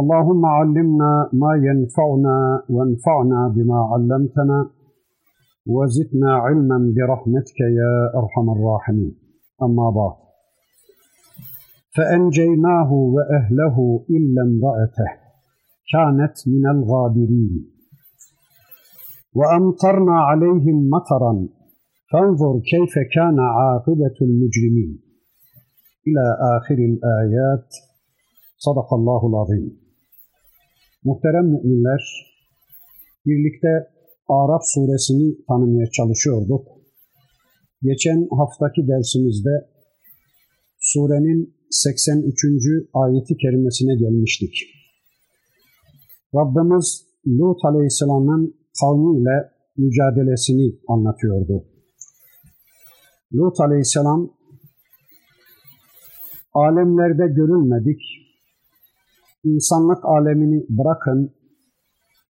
اللهم علمنا ما ينفعنا وانفعنا بما علمتنا وزدنا علما برحمتك يا أرحم الراحمين. أما بعد فأنجيناه وأهله إلا امرأته كانت من الغابرين وأمطرنا عليهم مطرا. فانظر كيف كان عاقبة المجرمين. إلى آخر الآيات. صدق الله العظيم. Muhterem müminler, birlikte Araf suresini tanımaya çalışıyorduk. Geçen haftaki dersimizde surenin 83. ayeti kerimesine gelmiştik. Rabbimiz Lut Aleyhisselam'ın kavmiyle mücadelesini anlatıyordu. Lut Aleyhisselam alemlerde görülmedik, insanlık alemini bırakın,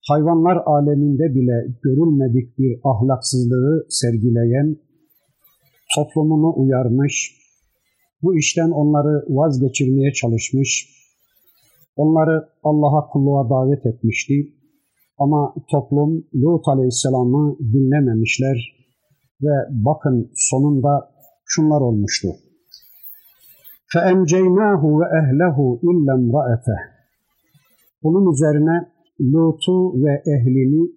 hayvanlar aleminde bile görülmedik bir ahlaksızlığı sergileyen, toplumunu uyarmış, bu işten onları vazgeçirmeye çalışmış, onları Allah'a kulluğa davet etmişti. Ama toplum Lut Aleyhisselam'ı dinlememişler ve bakın sonunda şunlar olmuştu. فَاَنْجَيْنَاهُ وَاَهْلَهُ اِلَّا امْرَأَتَهُ bunun üzerine Lut'u ve ehlini,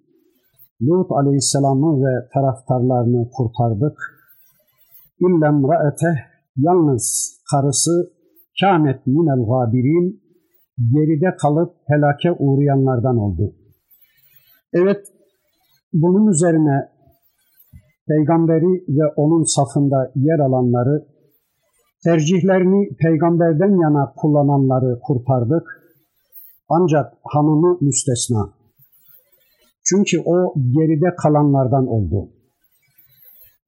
Lut aleyhisselamı ve taraftarlarını kurtardık. İllem ra'eteh, yalnız karısı kânet minel gabirin, geride kalıp helake uğrayanlardan oldu. Evet, bunun üzerine peygamberi ve onun safında yer alanları, tercihlerini peygamberden yana kullananları kurtardık. Ancak hanımı müstesna. Çünkü o geride kalanlardan oldu.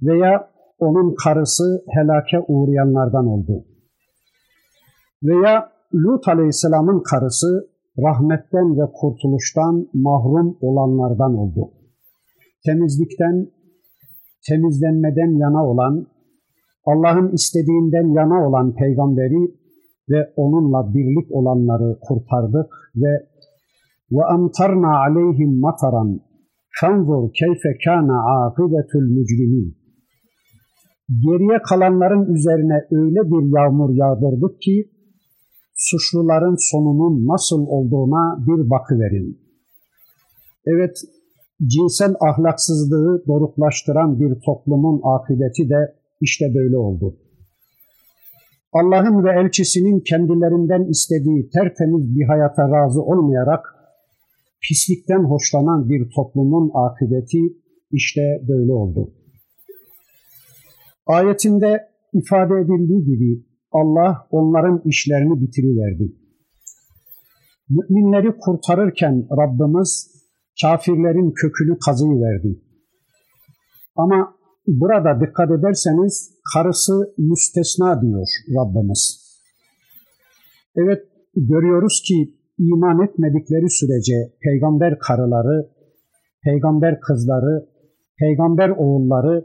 Veya onun karısı helake uğrayanlardan oldu. Veya Lut Aleyhisselam'ın karısı rahmetten ve kurtuluştan mahrum olanlardan oldu. Temizlikten, temizlenmeden yana olan, Allah'ın istediğinden yana olan peygamberi ve onunla birlik olanları kurtardık ve ve amtarna aleyhim mataran fanzur keyfe kana akibetul mücrimin geriye kalanların üzerine öyle bir yağmur yağdırdık ki suçluların sonunun nasıl olduğuna bir bakıverin. Evet, cinsel ahlaksızlığı doruklaştıran bir toplumun akıbeti de işte böyle oldu. Allah'ın ve elçisinin kendilerinden istediği tertemiz bir hayata razı olmayarak pislikten hoşlanan bir toplumun akıbeti işte böyle oldu. Ayetinde ifade edildiği gibi Allah onların işlerini bitiriverdi. Müminleri kurtarırken Rabbimiz kafirlerin kökünü kazıyıverdi. Ama burada dikkat ederseniz karısı müstesna diyor Rabbimiz. Evet görüyoruz ki iman etmedikleri sürece peygamber karıları, peygamber kızları, peygamber oğulları,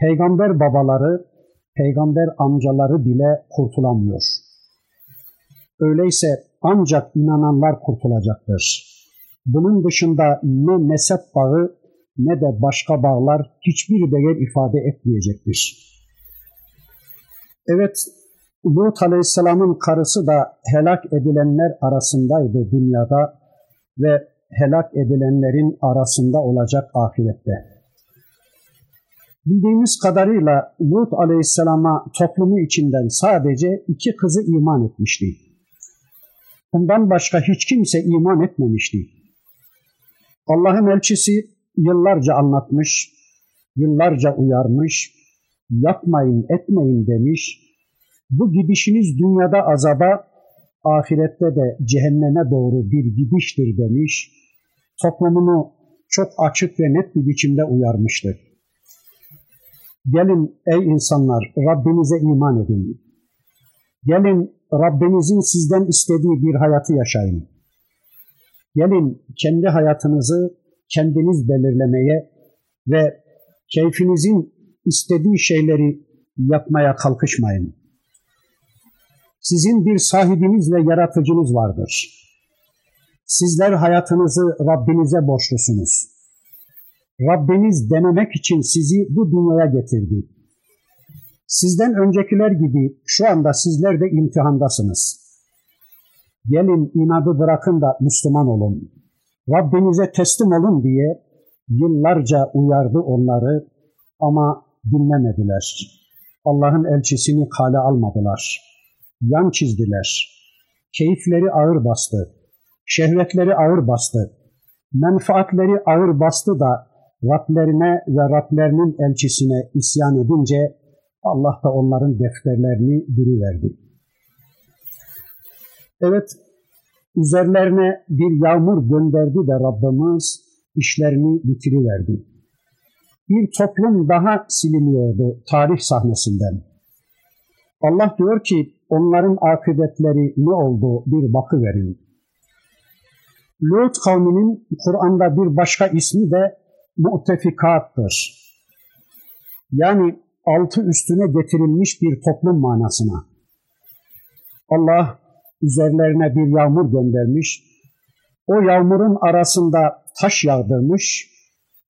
peygamber babaları, peygamber amcaları bile kurtulamıyor. Öyleyse ancak inananlar kurtulacaktır. Bunun dışında ne mezhep bağı ne de başka bağlar hiçbir değer ifade etmeyecektir. Evet, Lut Aleyhisselam'ın karısı da helak edilenler arasındaydı dünyada ve helak edilenlerin arasında olacak ahirette. Bildiğimiz kadarıyla Lut Aleyhisselam'a toplumu içinden sadece iki kızı iman etmişti. Bundan başka hiç kimse iman etmemişti. Allah'ın elçisi yıllarca anlatmış, yıllarca uyarmış, yapmayın etmeyin demiş. Bu gidişiniz dünyada azaba, ahirette de cehenneme doğru bir gidiştir demiş, toplumunu çok açık ve net bir biçimde uyarmıştı. Gelin ey insanlar Rabbinize iman edin. Gelin Rabbinizin sizden istediği bir hayatı yaşayın. Gelin kendi hayatınızı kendiniz belirlemeye ve keyfinizin istediği şeyleri yapmaya kalkışmayın. Sizin bir sahibiniz ve yaratıcınız vardır. Sizler hayatınızı Rabbinize borçlusunuz. Rabbiniz denemek için sizi bu dünyaya getirdi. Sizden öncekiler gibi şu anda sizler de imtihandasınız. Gelin inadı bırakın da Müslüman olun. Rabbinize teslim olun diye yıllarca uyardı onları ama dinlemediler. Allah'ın elçisini kale almadılar. Yan çizdiler. Keyifleri ağır bastı. Şehvetleri ağır bastı. Menfaatleri ağır bastı da Rablerine ve Rablerinin elçisine isyan edince Allah da onların defterlerini dürüverdi. Evet, üzerlerine bir yağmur gönderdi de Rabbimiz işlerini bitiriverdi. Bir toplum daha siliniyordu tarih sahnesinden. Allah diyor ki onların akıbetleri ne oldu bir bakıverin. Lut kavminin Kur'an'da bir başka ismi de mu'tefikattır. Yani altı üstüne getirilmiş bir toplum manasına. Allah üzerlerine bir yağmur göndermiş. O yağmurun arasında taş yağdırmış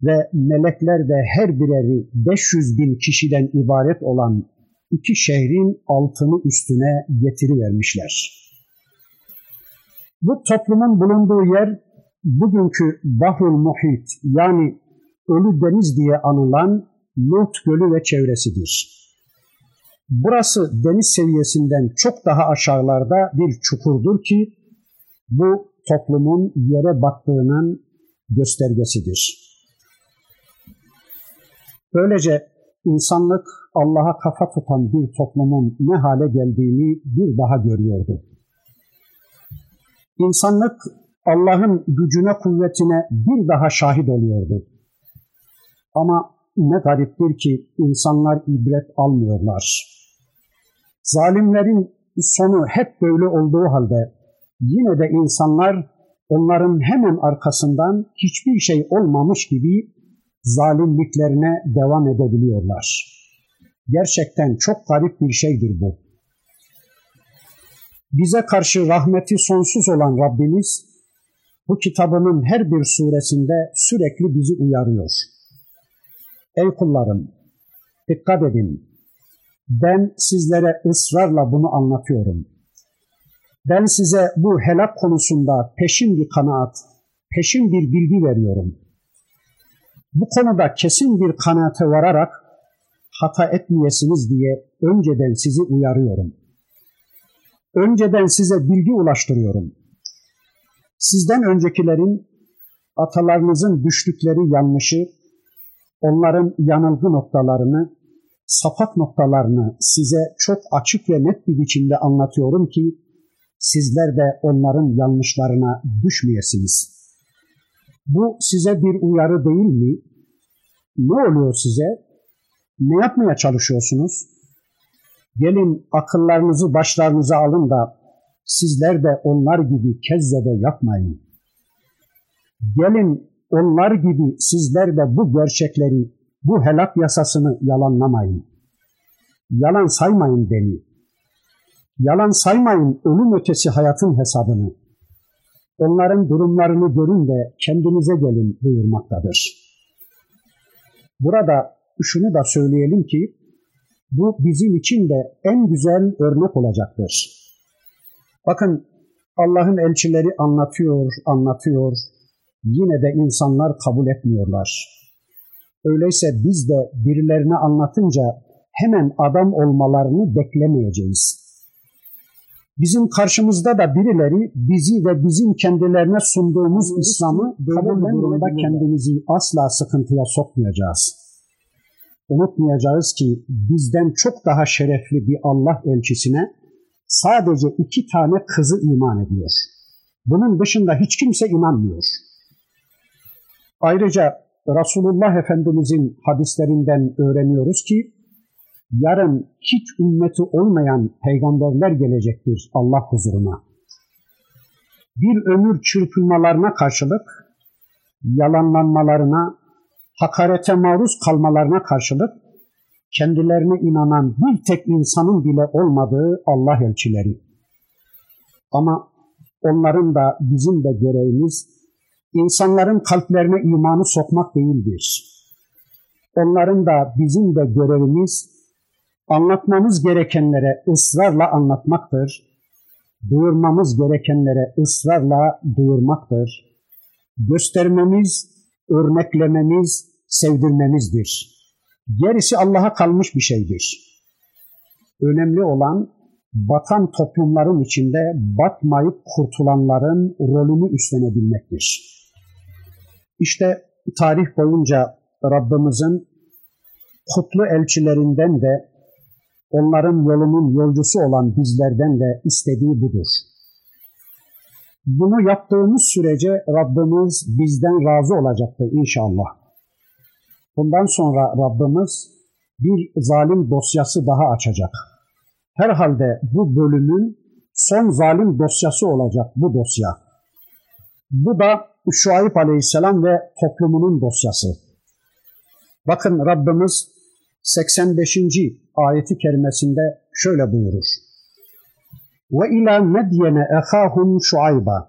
ve melekler de her bireri 500 bin kişiden ibaret olan iki şehrin altını üstüne getirivermişler. Bu toplumun bulunduğu yer bugünkü Bahrul Muhit yani Ölü Deniz diye anılan Lut Gölü ve çevresidir. Burası deniz seviyesinden çok daha aşağılarda bir çukurdur ki bu toplumun yere battığının göstergesidir. Böylece insanlık Allah'a kafa tutan bir toplumun ne hale geldiğini bir daha görüyordu. İnsanlık Allah'ın gücüne, kuvvetine bir daha şahit oluyordu. Ama ne gariptir ki insanlar ibret almıyorlar. Zalimlerin sonu hep böyle olduğu halde yine de insanlar onların hemen arkasından hiçbir şey olmamış gibi zalimliklerine devam edebiliyorlar. Gerçekten çok garip bir şeydir bu. Bize karşı rahmeti sonsuz olan Rabbimiz bu kitabının her bir suresinde sürekli bizi uyarıyor. Ey kullarım, dikkat edin. Ben sizlere ısrarla bunu anlatıyorum. Ben size bu helak konusunda peşin bir kanaat, peşin bir bilgi veriyorum. Bu konuda kesin bir kanaate vararak hata etmeyesiniz diye önceden sizi uyarıyorum. Önceden size bilgi ulaştırıyorum. Sizden öncekilerin atalarınızın düştükleri yanlışı, onların yanılgı noktalarını, sapat noktalarını size çok açık ve net bir biçimde anlatıyorum ki sizler de onların yanlışlarına düşmeyesiniz. Bu size bir uyarı değil mi? Ne oluyor size? Ne yapmaya çalışıyorsunuz? Gelin akıllarınızı başlarınıza alın da sizler de onlar gibi kezzebe yapmayın. Gelin onlar gibi sizler de bu gerçekleri, bu helak yasasını yalanlamayın. Yalan saymayın beni. Yalan saymayın ölüm ötesi hayatın hesabını. Onların durumlarını görün de kendinize gelin buyurmaktadır. Burada şunu da söyleyelim ki bu bizim için de en güzel örnek olacaktır. Bakın Allah'ın elçileri anlatıyor, anlatıyor. Yine de insanlar kabul etmiyorlar. Öyleyse biz de birilerine anlatınca hemen adam olmalarını beklemeyeceğiz. Bizim karşımızda da birileri bizi ve bizim kendilerine sunduğumuz İslam'ı kabul durumda kendimizi asla sıkıntıya sokmayacağız. Unutmayacağız ki bizden çok daha şerefli bir Allah elçisine sadece iki tane kızı iman ediyor. Bunun dışında hiç kimse inanmıyor. Ayrıca Resulullah Efendimizin hadislerinden öğreniyoruz ki yarın hiç ümmeti olmayan peygamberler gelecektir Allah huzuruna. Bir ömür çırpınmalarına karşılık, yalanlanmalarına, hakarete maruz kalmalarına karşılık kendilerine inanan bir tek insanın bile olmadığı Allah elçileri. Ama onların da bizim de görevimiz insanların kalplerine imanı sokmak değildir. Onların da bizim de görevimiz anlatmamız gerekenlere ısrarla anlatmaktır. Duyurmamız gerekenlere ısrarla duyurmaktır. Göstermemiz, örneklememiz, sevdirmemizdir. Gerisi Allah'a kalmış bir şeydir. Önemli olan batan toplumların içinde batmayıp kurtulanların rolünü üstlenebilmektir. İşte tarih boyunca Rabbimizin kutlu elçilerinden de onların yolunun yolcusu olan bizlerden de istediği budur. Bunu yaptığımız sürece Rabbimiz bizden razı olacaktır inşallah. Bundan sonra Rabbimiz bir zalim dosyası daha açacak. Herhalde bu bölümün son zalim dosyası olacak bu dosya. Bu da Şuayb Aleyhisselam ve toplumunun dosyası. Bakın Rabbimiz 85 ayeti kerimesinde şöyle buyurur. Ve ila medyene ehahum şuayba.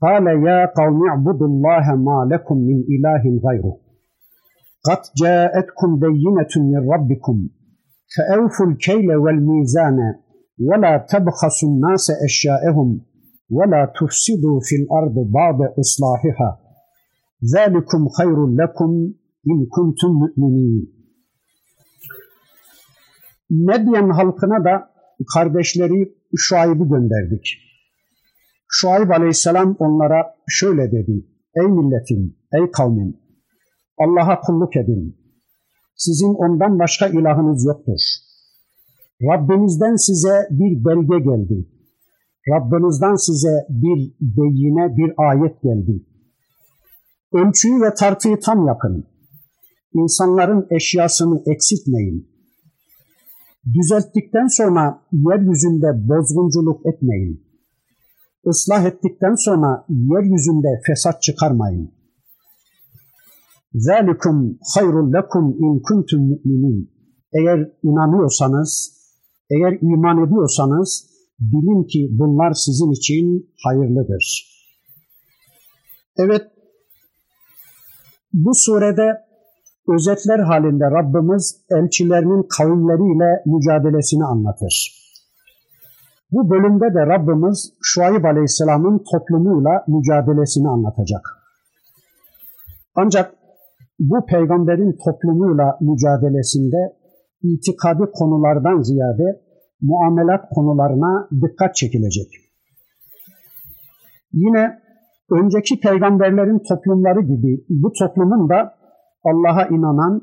Kale ya kavmi ibudullaha ma lekum min ilahin gayru. Kat caetkum beyinetun min rabbikum. Feevful keyle vel mizane. Ve la tebhasun nase eşyaehum. Ve la tufsidu fil ardı ba'de islahiha. Zalikum hayrun lekum in kuntum mu'minin. Medyen halkına da kardeşleri Şuayb'ı gönderdik. Şuayb aleyhisselam onlara şöyle dedi. Ey milletim, ey kavmim, Allah'a kulluk edin. Sizin ondan başka ilahınız yoktur. Rabbinizden size bir belge geldi. Rabbinizden size bir beyine, bir ayet geldi. Ölçüyü ve tartıyı tam yapın. İnsanların eşyasını eksiltmeyin. Düzelttikten sonra yeryüzünde bozgunculuk etmeyin. Islah ettikten sonra yeryüzünde fesat çıkarmayın. Zalikum hayrul lekum in kuntum mu'minin. Eğer inanıyorsanız, eğer iman ediyorsanız bilin ki bunlar sizin için hayırlıdır. Evet, bu surede özetler halinde Rabbimiz elçilerinin kavimleriyle mücadelesini anlatır. Bu bölümde de Rabbimiz Şuayb Aleyhisselam'ın toplumuyla mücadelesini anlatacak. Ancak bu peygamberin toplumuyla mücadelesinde itikadi konulardan ziyade muamelat konularına dikkat çekilecek. Yine önceki peygamberlerin toplumları gibi bu toplumun da Allah'a inanan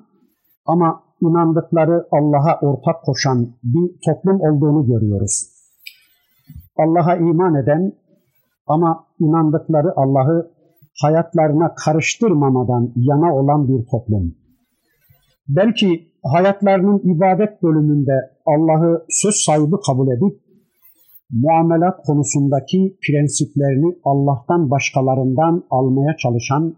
ama inandıkları Allah'a ortak koşan bir toplum olduğunu görüyoruz. Allah'a iman eden ama inandıkları Allah'ı hayatlarına karıştırmamadan yana olan bir toplum. Belki hayatlarının ibadet bölümünde Allah'ı söz sahibi kabul edip muamelat konusundaki prensiplerini Allah'tan başkalarından almaya çalışan,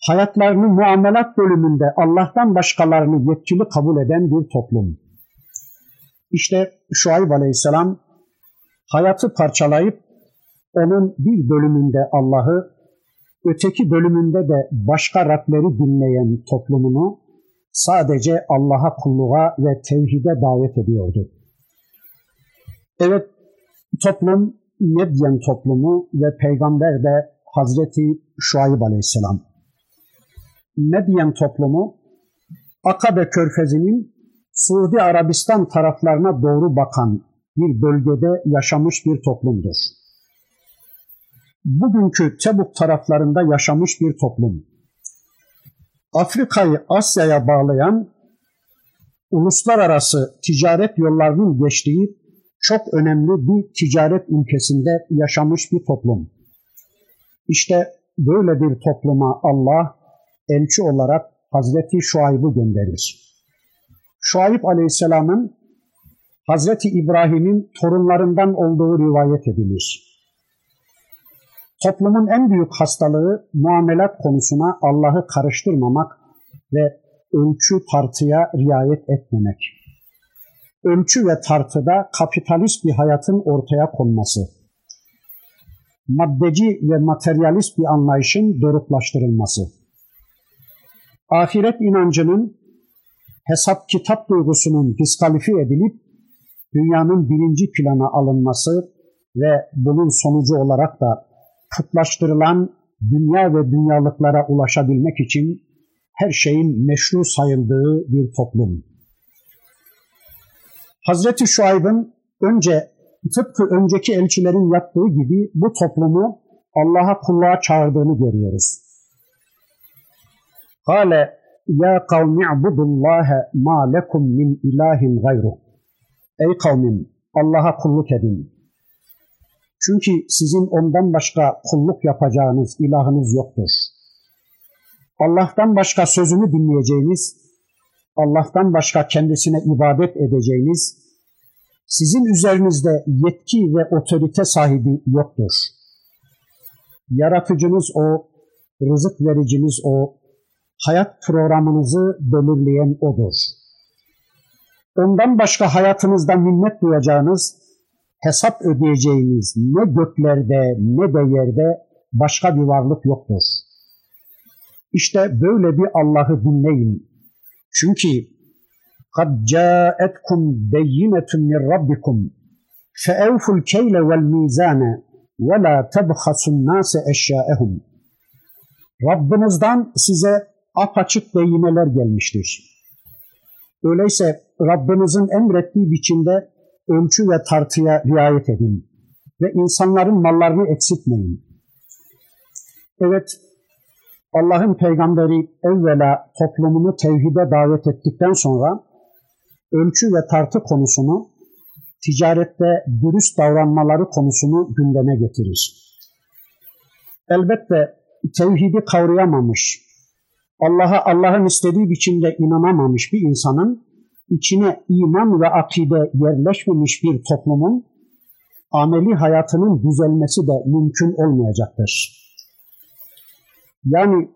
hayatlarını muamelat bölümünde Allah'tan başkalarını yetkili kabul eden bir toplum. İşte Şuayb Aleyhisselam hayatı parçalayıp onun bir bölümünde Allah'ı, öteki bölümünde de başka Rableri dinleyen toplumunu sadece Allah'a kulluğa ve tevhide davet ediyordu. Evet, toplum Medyen toplumu ve peygamber de Hazreti Şuayb Aleyhisselam. Medyen toplumu Akabe Körfezi'nin Suudi Arabistan taraflarına doğru bakan bir bölgede yaşamış bir toplumdur. Bugünkü Tebuk taraflarında yaşamış bir toplum. Afrika'yı Asya'ya bağlayan uluslararası ticaret yollarının geçtiği çok önemli bir ticaret ülkesinde yaşamış bir toplum. İşte böyle bir topluma Allah elçi olarak Hazreti Şuayb'ı gönderir. Şuayb Aleyhisselam'ın Hazreti İbrahim'in torunlarından olduğu rivayet edilir. Toplumun en büyük hastalığı muamelat konusuna Allah'ı karıştırmamak ve ölçü tartıya riayet etmemek. Ölçü ve tartıda kapitalist bir hayatın ortaya konması. Maddeci ve materyalist bir anlayışın doruklaştırılması. Ahiret inancının hesap kitap duygusunun diskalifiye edilip dünyanın birinci plana alınması ve bunun sonucu olarak da putlaştırılan dünya ve dünyalıklara ulaşabilmek için her şeyin meşru sayıldığı bir toplum. Hazreti Şuayb'ın önce tıpkı önceki elçilerin yaptığı gibi bu toplumu Allah'a kulluğa çağırdığını görüyoruz. Kale ya kavmi abudullaha ma lekum min ilahin gayruh. Ey kavmim Allah'a kulluk edin. Çünkü sizin ondan başka kulluk yapacağınız ilahınız yoktur. Allah'tan başka sözünü dinleyeceğiniz, Allah'tan başka kendisine ibadet edeceğiniz, sizin üzerinizde yetki ve otorite sahibi yoktur. Yaratıcınız o, rızık vericiniz o, hayat programınızı belirleyen odur. Ondan başka hayatınızda minnet duyacağınız, hesap ödeyeceğiniz ne göklerde ne de yerde başka bir varlık yoktur. İşte böyle bir Allah'ı dinleyin. Çünkü قَدْ جَاءَتْكُمْ بَيِّنَةٌ مِنْ رَبِّكُمْ فَاَوْفُوا الْكَيْلَ وَالْمِيزَانَ وَلَا تَبْخَسُوا النَّاسَ اَشْيَاءَهُمْ Rabbinizden size apaçık beyineler gelmiştir. Öyleyse Rabbinizin emrettiği biçimde ölçü ve tartıya riayet edin ve insanların mallarını eksiltmeyin. Evet, Allah'ın peygamberi evvela toplumunu tevhide davet ettikten sonra ölçü ve tartı konusunu, ticarette dürüst davranmaları konusunu gündeme getirir. Elbette tevhidi kavrayamamış, Allah'a Allah'ın istediği biçimde inanamamış bir insanın içine iman ve akide yerleşmemiş bir toplumun ameli hayatının düzelmesi de mümkün olmayacaktır. Yani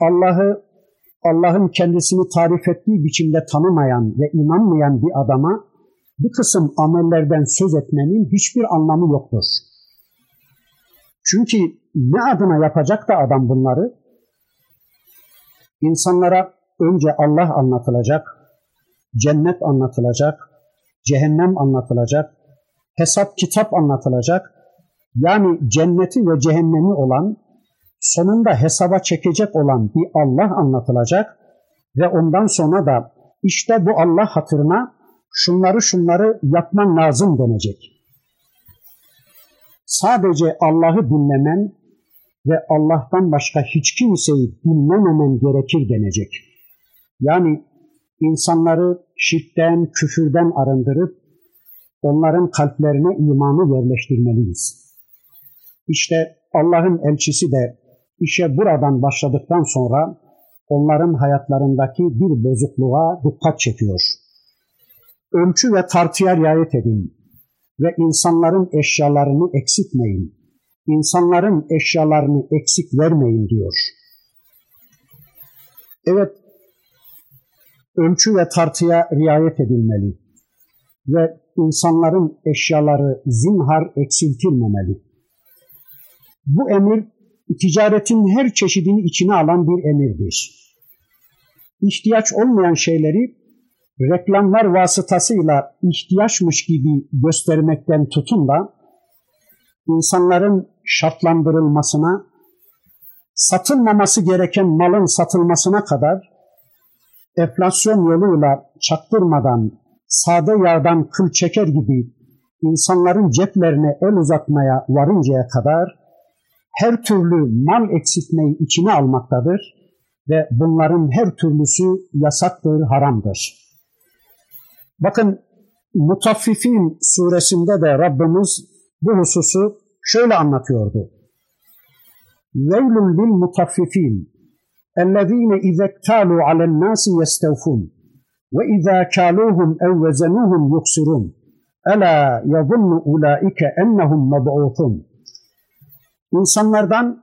Allah'ı Allah'ın kendisini tarif ettiği biçimde tanımayan ve inanmayan bir adama bir kısım amellerden söz etmenin hiçbir anlamı yoktur. Çünkü ne adına yapacak da adam bunları? İnsanlara önce Allah anlatılacak, cennet anlatılacak, cehennem anlatılacak, hesap kitap anlatılacak. Yani cenneti ve cehennemi olan, sonunda hesaba çekecek olan bir Allah anlatılacak ve ondan sonra da işte bu Allah hatırına şunları şunları yapman lazım denecek. Sadece Allah'ı dinlemen ve Allah'tan başka hiç kimseyi dinlememen gerekir denecek. Yani insanları şirkten, küfürden arındırıp onların kalplerine imanı yerleştirmeliyiz. İşte Allah'ın elçisi de işe buradan başladıktan sonra onların hayatlarındaki bir bozukluğa dikkat çekiyor. Ölçü ve tartıya riayet edin ve insanların eşyalarını eksiltmeyin. İnsanların eşyalarını eksik vermeyin diyor. Evet, ölçü ve tartıya riayet edilmeli ve insanların eşyaları zinhar eksiltilmemeli. Bu emir ticaretin her çeşidini içine alan bir emirdir. İhtiyaç olmayan şeyleri reklamlar vasıtasıyla ihtiyaçmış gibi göstermekten tutun da insanların şartlandırılmasına, satılmaması gereken malın satılmasına kadar enflasyon yoluyla çaktırmadan sade yağdan kıl çeker gibi insanların ceplerine el uzatmaya varıncaya kadar her türlü mal eksiltmeyi içine almaktadır ve bunların her türlüsü yasaktır, haramdır. Bakın Mutaffifin suresinde de Rabbimiz bu hususu şöyle anlatıyordu. Veylun lil mutaffifin ellezine izektalu alen nasi yestevfun ve izâ kâluhum ev vezenuhum yuksirun Ela yazunnu ulaike ennehum meb'ûthun İnsanlardan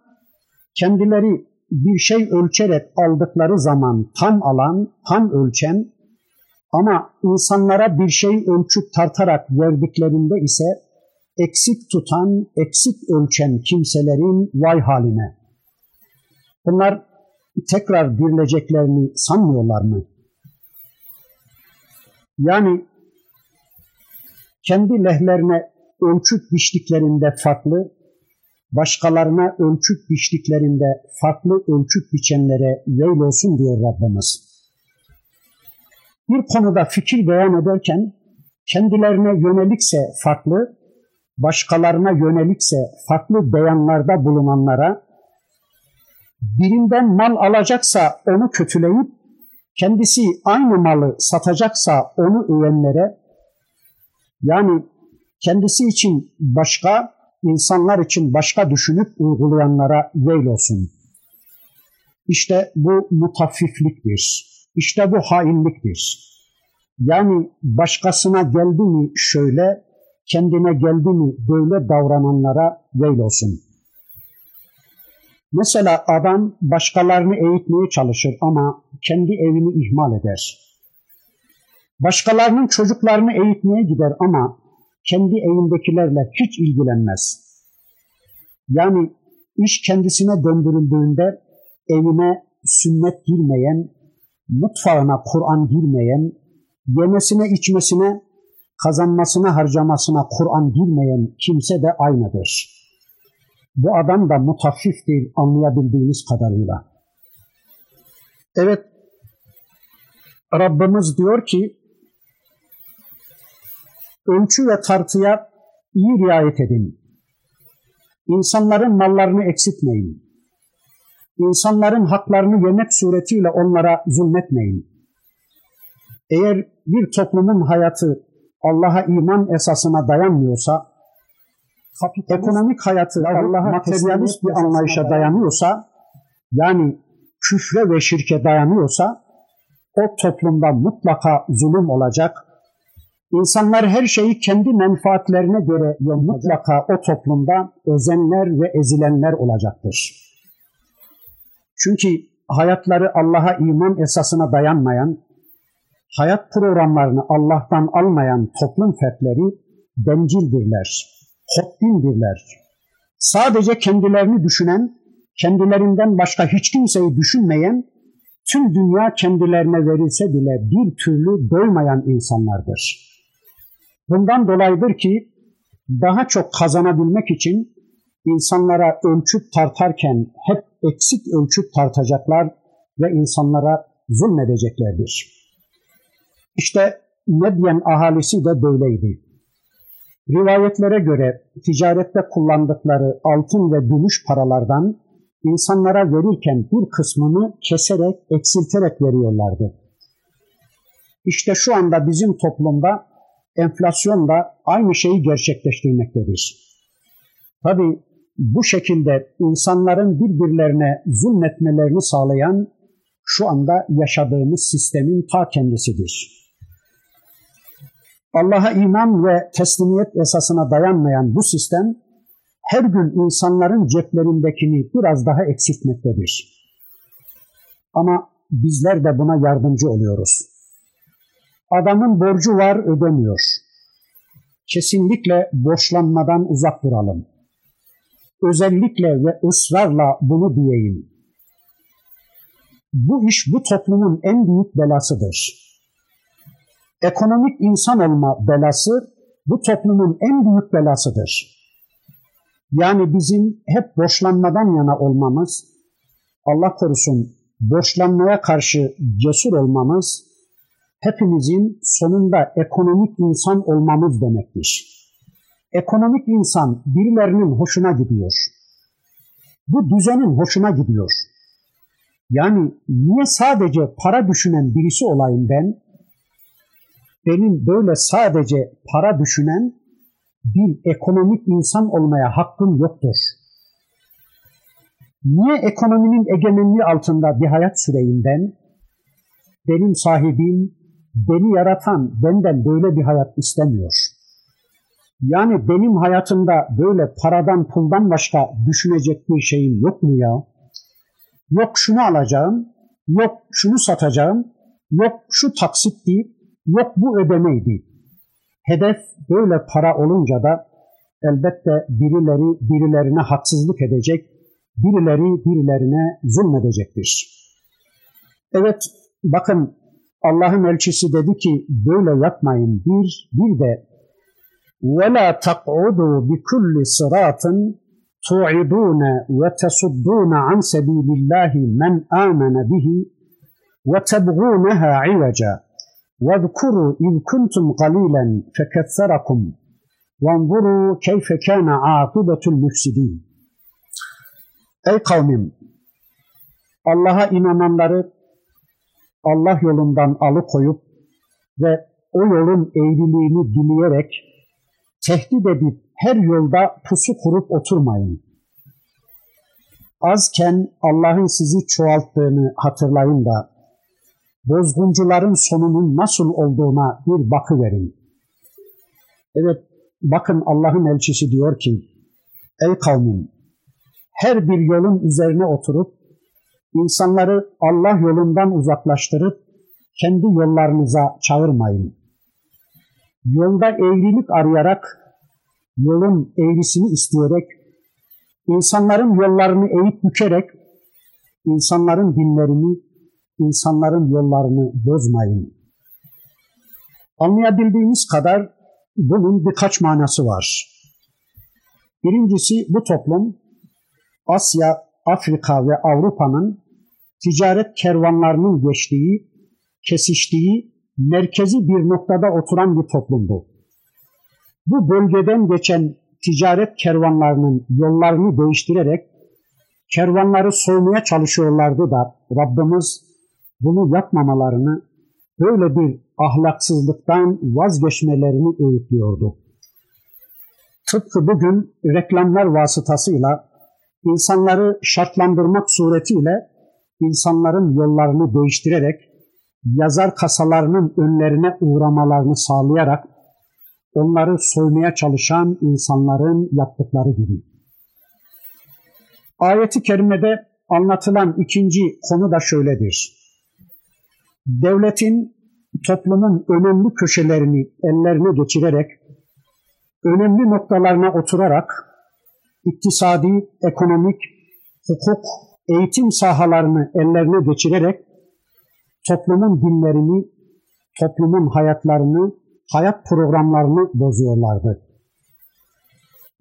kendileri bir şey ölçerek aldıkları zaman tam alan, tam ölçen ama insanlara bir şey ölçüp tartarak verdiklerinde ise eksik tutan, eksik ölçen kimselerin vay haline. Bunlar tekrar dirileceklerini sanmıyorlar mı? Yani kendi lehlerine ölçüp biçtiklerinde farklı, başkalarına ölçüp biçtiklerinde farklı ölçüp biçenlere veil olsun diyor Rabbimiz. Bir konuda fikir beyan ederken kendilerine yönelikse farklı, başkalarına yönelikse farklı beyanlarda bulunanlara birinden mal alacaksa onu kötüleyip kendisi aynı malı satacaksa onu övenlere yani kendisi için başka, insanlar için başka düşünüp uygulayanlara veil olsun. İşte bu mutaffifliktir. İşte bu hainliktir. Yani başkasına geldi mi şöyle, kendine geldi mi böyle davrananlara veil olsun. Mesela adam başkalarını eğitmeye çalışır ama kendi evini ihmal eder. Başkalarının çocuklarını eğitmeye gider ama kendi evindekilerle hiç ilgilenmez. Yani iş kendisine döndürüldüğünde evine sünnet girmeyen, mutfağına Kur'an girmeyen, yemesine içmesine, kazanmasına harcamasına Kur'an girmeyen kimse de aynıdır. Bu adam da mutaffif değil anlayabildiğiniz kadarıyla. Evet, Rabbimiz diyor ki, ölçü ve tartıya iyi riayet edin. İnsanların mallarını eksiltmeyin. İnsanların haklarını yemek suretiyle onlara zulmetmeyin. Eğer bir toplumun hayatı Allah'a iman esasına dayanmıyorsa, ekonomik hayatı Allah'a materyalist bir anlayışa dayanıyorsa, yani küfre ve şirke dayanıyorsa, o toplumda mutlaka zulüm olacak, İnsanlar her şeyi kendi menfaatlerine göre ve mutlaka o toplumda ezenler ve ezilenler olacaktır. Çünkü hayatları Allah'a iman esasına dayanmayan, hayat programlarını Allah'tan almayan toplum fertleri bencildirler, hotbindirler. Sadece kendilerini düşünen, kendilerinden başka hiç kimseyi düşünmeyen, tüm dünya kendilerine verilse bile bir türlü doymayan insanlardır. Bundan dolayıdır ki daha çok kazanabilmek için insanlara ölçüp tartarken hep eksik ölçüp tartacaklar ve insanlara zulmedeceklerdir. İşte Medyen ahalisi de böyleydi. Rivayetlere göre ticarette kullandıkları altın ve gümüş paralardan insanlara verirken bir kısmını keserek, eksilterek veriyorlardı. İşte şu anda bizim toplumda enflasyon da aynı şeyi gerçekleştirmektedir. Tabi bu şekilde insanların birbirlerine zulmetmelerini sağlayan şu anda yaşadığımız sistemin ta kendisidir. Allah'a iman ve teslimiyet esasına dayanmayan bu sistem her gün insanların ceplerindekini biraz daha eksiltmektedir. Ama bizler de buna yardımcı oluyoruz. Adamın borcu var ödemiyor. Kesinlikle borçlanmadan uzak duralım. Özellikle ve ısrarla bunu diyeyim. Bu iş bu toplumun en büyük belasıdır. Ekonomik insan olma belası bu toplumun en büyük belasıdır. Yani bizim hep borçlanmadan yana olmamız, Allah korusun borçlanmaya karşı cesur olmamız hepimizin sonunda ekonomik insan olmamız demektir. Ekonomik insan birilerinin hoşuna gidiyor. Bu düzenin hoşuna gidiyor. Yani niye sadece para düşünen birisi olayım ben? Benim böyle sadece para düşünen bir ekonomik insan olmaya hakkım yoktur. Niye ekonominin egemenliği altında bir hayat süreyim ben? Benim sahibim, beni yaratan benden böyle bir hayat istemiyor. Yani benim hayatımda böyle paradan puldan başka düşünecek bir şeyim yok mu ya? Yok şunu alacağım, yok şunu satacağım, yok şu taksitti, yok bu ödemeydi. Hedef böyle para olunca da elbette birileri birilerine haksızlık edecek, birileri birilerine zulmedecektir. Evet, bakın Allah'ın elçisi dedi ki böyle yapmayın. Bir, bir de وَلَا تَقْعُدُوا بِكُلِّ صِرَاطٍ تُعِدُونَ وَتَصُدُّونَ عَنْ سَبِيلِ اللّٰهِ مَنْ آمَنَ بِهِ وَتَبْغُونَهَا عِوَجًا وَاذْكُرُوا إِذْ كُنْتُمْ قَلِيلًا فَكَثَّرَكُمْ وَانْظُرُوا كَيْفَ كَانَ عَاقِبَةُ الْمُفْسِدِينَ Ey kavmim! Allah'a inananları Allah yolundan alıkoyup ve o yolun eğriliğini dileyerek tehdit edip her yolda pusu kurup oturmayın. Azken Allah'ın sizi çoğalttığını hatırlayın da bozguncuların sonunun nasıl olduğuna bir bakıverin. Evet bakın Allah'ın elçisi diyor ki ey kavmim her bir yolun üzerine oturup insanları Allah yolundan uzaklaştırıp kendi yollarınıza çağırmayın. Yolda eğrilik arayarak, yolun eğrisini isteyerek, insanların yollarını eğip bükerek, insanların dinlerini, insanların yollarını bozmayın. Anlayabildiğimiz kadar bunun birkaç manası var. Birincisi bu toplum Asya, Afrika ve Avrupa'nın ticaret kervanlarının geçtiği, kesiştiği merkezi bir noktada oturan bir toplumdu. Bu bölgeden geçen ticaret kervanlarının yollarını değiştirerek kervanları soymaya çalışıyorlardı da Rabbimiz bunu yapmamalarını, böyle bir ahlaksızlıktan vazgeçmelerini öğütlüyordu. Tıpkı bugün reklamlar vasıtasıyla insanları şartlandırmak suretiyle insanların yollarını değiştirerek yazar kasalarının önlerine uğramalarını sağlayarak onları soymaya çalışan insanların yaptıkları gibi. Ayeti kerimede anlatılan ikinci konu da şöyledir. Devletin toplumun önemli köşelerini ellerine geçirerek, önemli noktalarına oturarak iktisadi, ekonomik, hukuk, eğitim sahalarını ellerine geçirerek toplumun dinlerini, toplumun hayatlarını, hayat programlarını bozuyorlardı.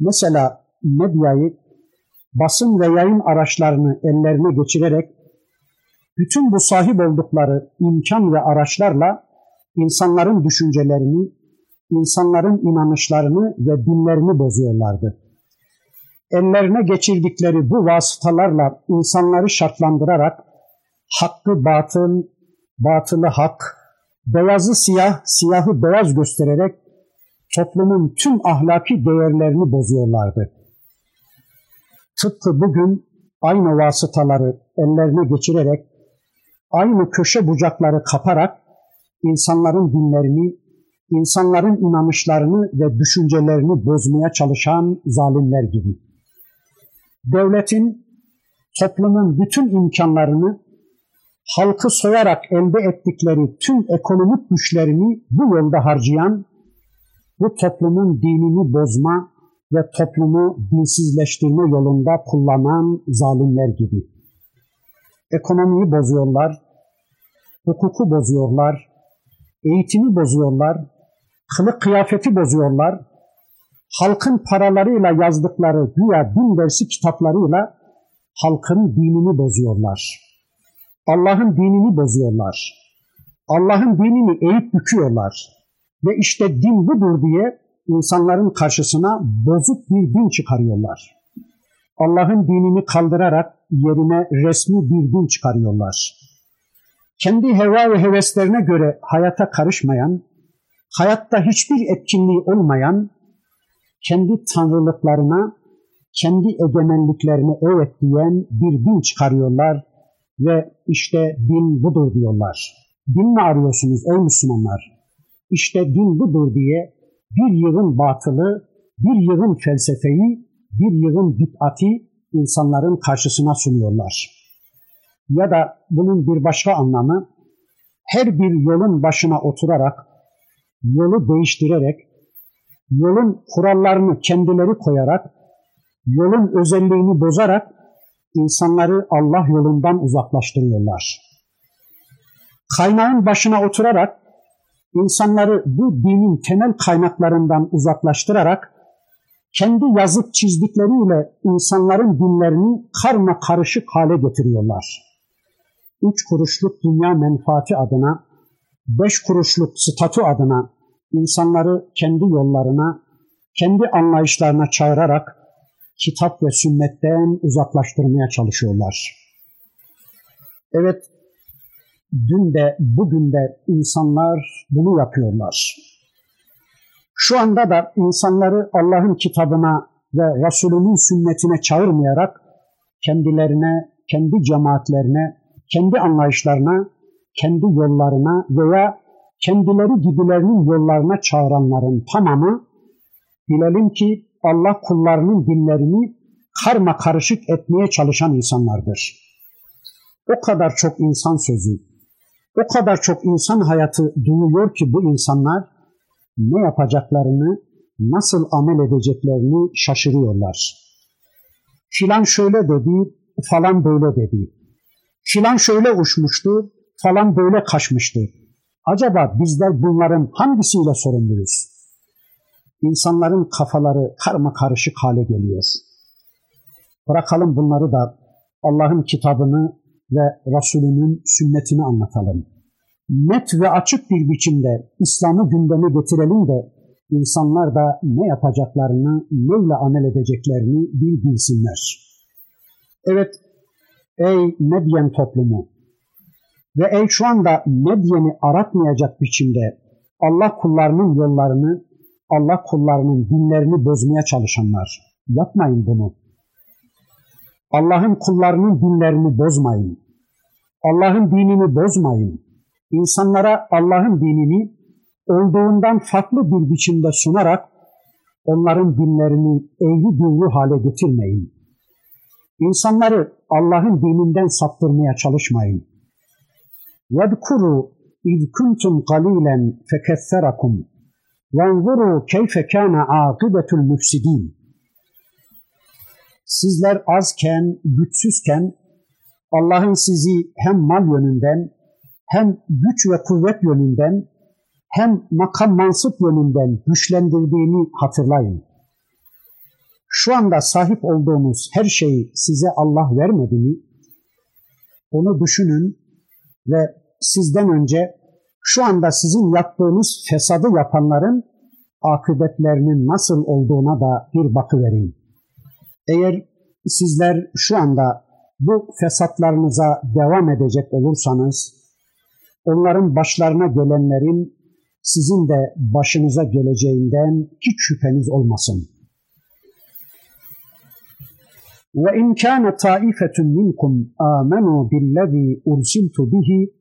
Mesela medyayı, basın ve yayın araçlarını ellerine geçirerek bütün bu sahip oldukları imkan ve araçlarla insanların düşüncelerini, insanların inanışlarını ve dinlerini bozuyorlardı ellerine geçirdikleri bu vasıtalarla insanları şartlandırarak hakkı batıl, batılı hak, beyazı siyah, siyahı beyaz göstererek toplumun tüm ahlaki değerlerini bozuyorlardı. Tıpkı bugün aynı vasıtaları ellerine geçirerek, aynı köşe bucakları kaparak insanların dinlerini, insanların inanışlarını ve düşüncelerini bozmaya çalışan zalimler gibi devletin toplumun bütün imkanlarını halkı soyarak elde ettikleri tüm ekonomik güçlerini bu yolda harcayan, bu toplumun dinini bozma ve toplumu dinsizleştirme yolunda kullanan zalimler gibi. Ekonomiyi bozuyorlar, hukuku bozuyorlar, eğitimi bozuyorlar, kılık kıyafeti bozuyorlar, halkın paralarıyla yazdıkları güya din dersi kitaplarıyla halkın dinini bozuyorlar. Allah'ın dinini bozuyorlar. Allah'ın dinini eğip büküyorlar. Ve işte din budur diye insanların karşısına bozuk bir din çıkarıyorlar. Allah'ın dinini kaldırarak yerine resmi bir din çıkarıyorlar. Kendi heva ve heveslerine göre hayata karışmayan, hayatta hiçbir etkinliği olmayan, kendi tanrılıklarına, kendi egemenliklerine evet diyen bir din çıkarıyorlar ve işte din budur diyorlar. Din mi arıyorsunuz ey Müslümanlar? İşte din budur diye bir yığın batılı, bir yığın felsefeyi, bir yığın bid'ati insanların karşısına sunuyorlar. Ya da bunun bir başka anlamı her bir yolun başına oturarak, yolu değiştirerek, yolun kurallarını kendileri koyarak, yolun özelliğini bozarak insanları Allah yolundan uzaklaştırıyorlar. Kaynağın başına oturarak insanları bu dinin temel kaynaklarından uzaklaştırarak kendi yazıp çizdikleriyle insanların dinlerini karma karışık hale getiriyorlar. Üç kuruşluk dünya menfaati adına, beş kuruşluk statü adına insanları kendi yollarına, kendi anlayışlarına çağırarak kitap ve sünnetten uzaklaştırmaya çalışıyorlar. Evet, dün de bugün de insanlar bunu yapıyorlar. Şu anda da insanları Allah'ın kitabına ve Resulünün sünnetine çağırmayarak kendilerine, kendi cemaatlerine, kendi anlayışlarına, kendi yollarına veya kendileri gibilerinin yollarına çağıranların tamamı bilelim ki Allah kullarının dinlerini karma karışık etmeye çalışan insanlardır. O kadar çok insan sözü, o kadar çok insan hayatı duyuyor ki bu insanlar ne yapacaklarını, nasıl amel edeceklerini şaşırıyorlar. Filan şöyle dedi, falan böyle dedi. Filan şöyle uçmuştu, falan böyle kaçmıştı. Acaba bizler bunların hangisiyle sorumluyuz? İnsanların kafaları karma karışık hale geliyor. Bırakalım bunları da Allah'ın kitabını ve Resulünün sünnetini anlatalım. Net ve açık bir biçimde İslam'ı gündeme getirelim de insanlar da ne yapacaklarını, neyle amel edeceklerini bil bilsinler. Evet, ey Medyen toplumu ve ey şu anda Medyen'i aratmayacak biçimde Allah kullarının yollarını, Allah kullarının dinlerini bozmaya çalışanlar. Yapmayın bunu. Allah'ın kullarının dinlerini bozmayın. Allah'ın dinini bozmayın İnsanlara Allah'ın dinini olduğundan farklı bir biçimde sunarak onların dinlerini eğri büğrü hale getirmeyin. İnsanları Allah'ın dininden saptırmaya çalışmayın. وَذْكُرُوا اِذْ كُنْتُمْ قَلِيلًا فَكَثَّرَكُمْ وَانْظُرُوا كَيْفَ كَانَ عَاقِبَةُ الْمُفْسِدِينَ Sizler azken, güçsüzken Allah'ın sizi hem mal yönünden hem güç ve kuvvet yönünden hem makam mansıp yönünden güçlendirdiğini hatırlayın. Şu anda sahip olduğunuz her şeyi size Allah vermedi mi? Onu düşünün ve sizden önce şu anda sizin yaptığınız fesadı yapanların akıbetlerinin nasıl olduğuna da bir bakıverin. Eğer sizler şu anda bu fesatlarınıza devam edecek olursanız, onların başlarına gelenlerin sizin de başınıza geleceğinden hiç şüpheniz olmasın. Ve in kana taifetun minkum amenu billazi ursiltu bihi